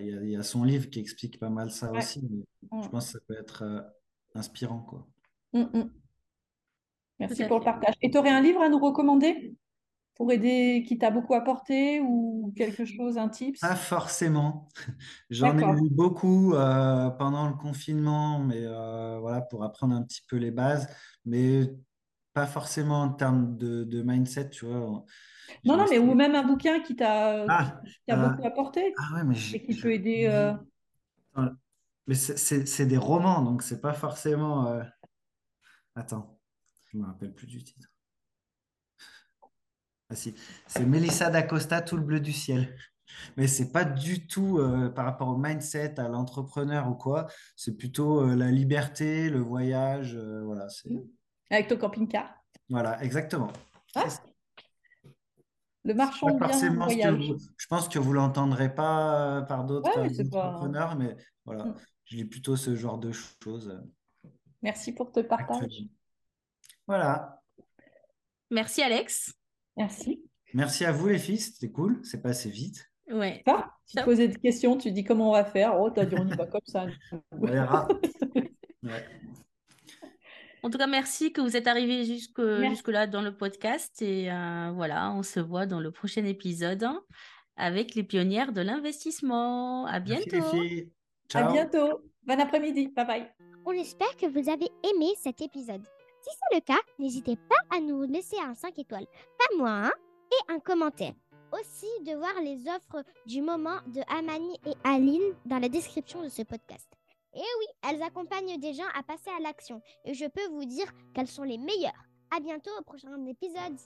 C: il y, a son livre qui explique pas mal ça aussi. Je pense que ça peut être euh, inspirant. Quoi. Mm,
D: mm. Merci pour le partage. Et tu aurais un livre à nous recommander pour aider, qui t'a beaucoup apporté ou quelque chose, un tips?
C: Pas forcément. J'en ai lu beaucoup euh, pendant le confinement, mais voilà, pour apprendre un petit peu les bases, mais pas forcément en termes de, de mindset, tu vois.
D: Non, non, mais ou même un bouquin qui t'a ah, euh, beaucoup apporté
C: ah ouais, mais
D: et qui peut aider. Euh,
C: mais c'est des romans, donc c'est pas forcément. Euh, attends, je me rappelle plus du titre. Ah si, c'est Melissa d'Acosta, Tout le bleu du ciel. Mais c'est pas du tout par rapport au mindset, à l'entrepreneur ou quoi. C'est plutôt la liberté, le voyage, voilà.
D: Avec ton camping-car.
C: Voilà, exactement. Ah.
D: Le marchand bien voyage.
C: je pense que vous ne l'entendrez pas euh, par d'autres entrepreneurs, mais voilà, mm. je lis plutôt ce genre de choses.
D: Merci pour te partage.
C: Voilà.
B: Merci Alex.
D: Merci.
C: Merci à vous les filles, c'était cool, c'est passé vite.
B: Ouais.
D: tu te posais des questions, tu dis comment on va faire. Oh, tu as dit on y va comme ça.
C: On verra.
B: En tout cas, merci que vous êtes arrivé jusque, jusque-là dans le podcast. Et euh, voilà, on se voit dans le prochain épisode avec les pionnières de l'investissement. À bientôt.
D: À bientôt. Bon après-midi. Bye bye.
A: On espère que vous avez aimé cet épisode. Si c'est le cas, n'hésitez pas à nous laisser un 5 étoiles, pas moins, et un commentaire. Aussi de voir les offres du moment de Amani et Aline dans la description de ce podcast. Et oui, elles accompagnent des gens à passer à l'action. Et je peux vous dire qu'elles sont les meilleures. À bientôt au prochain épisode.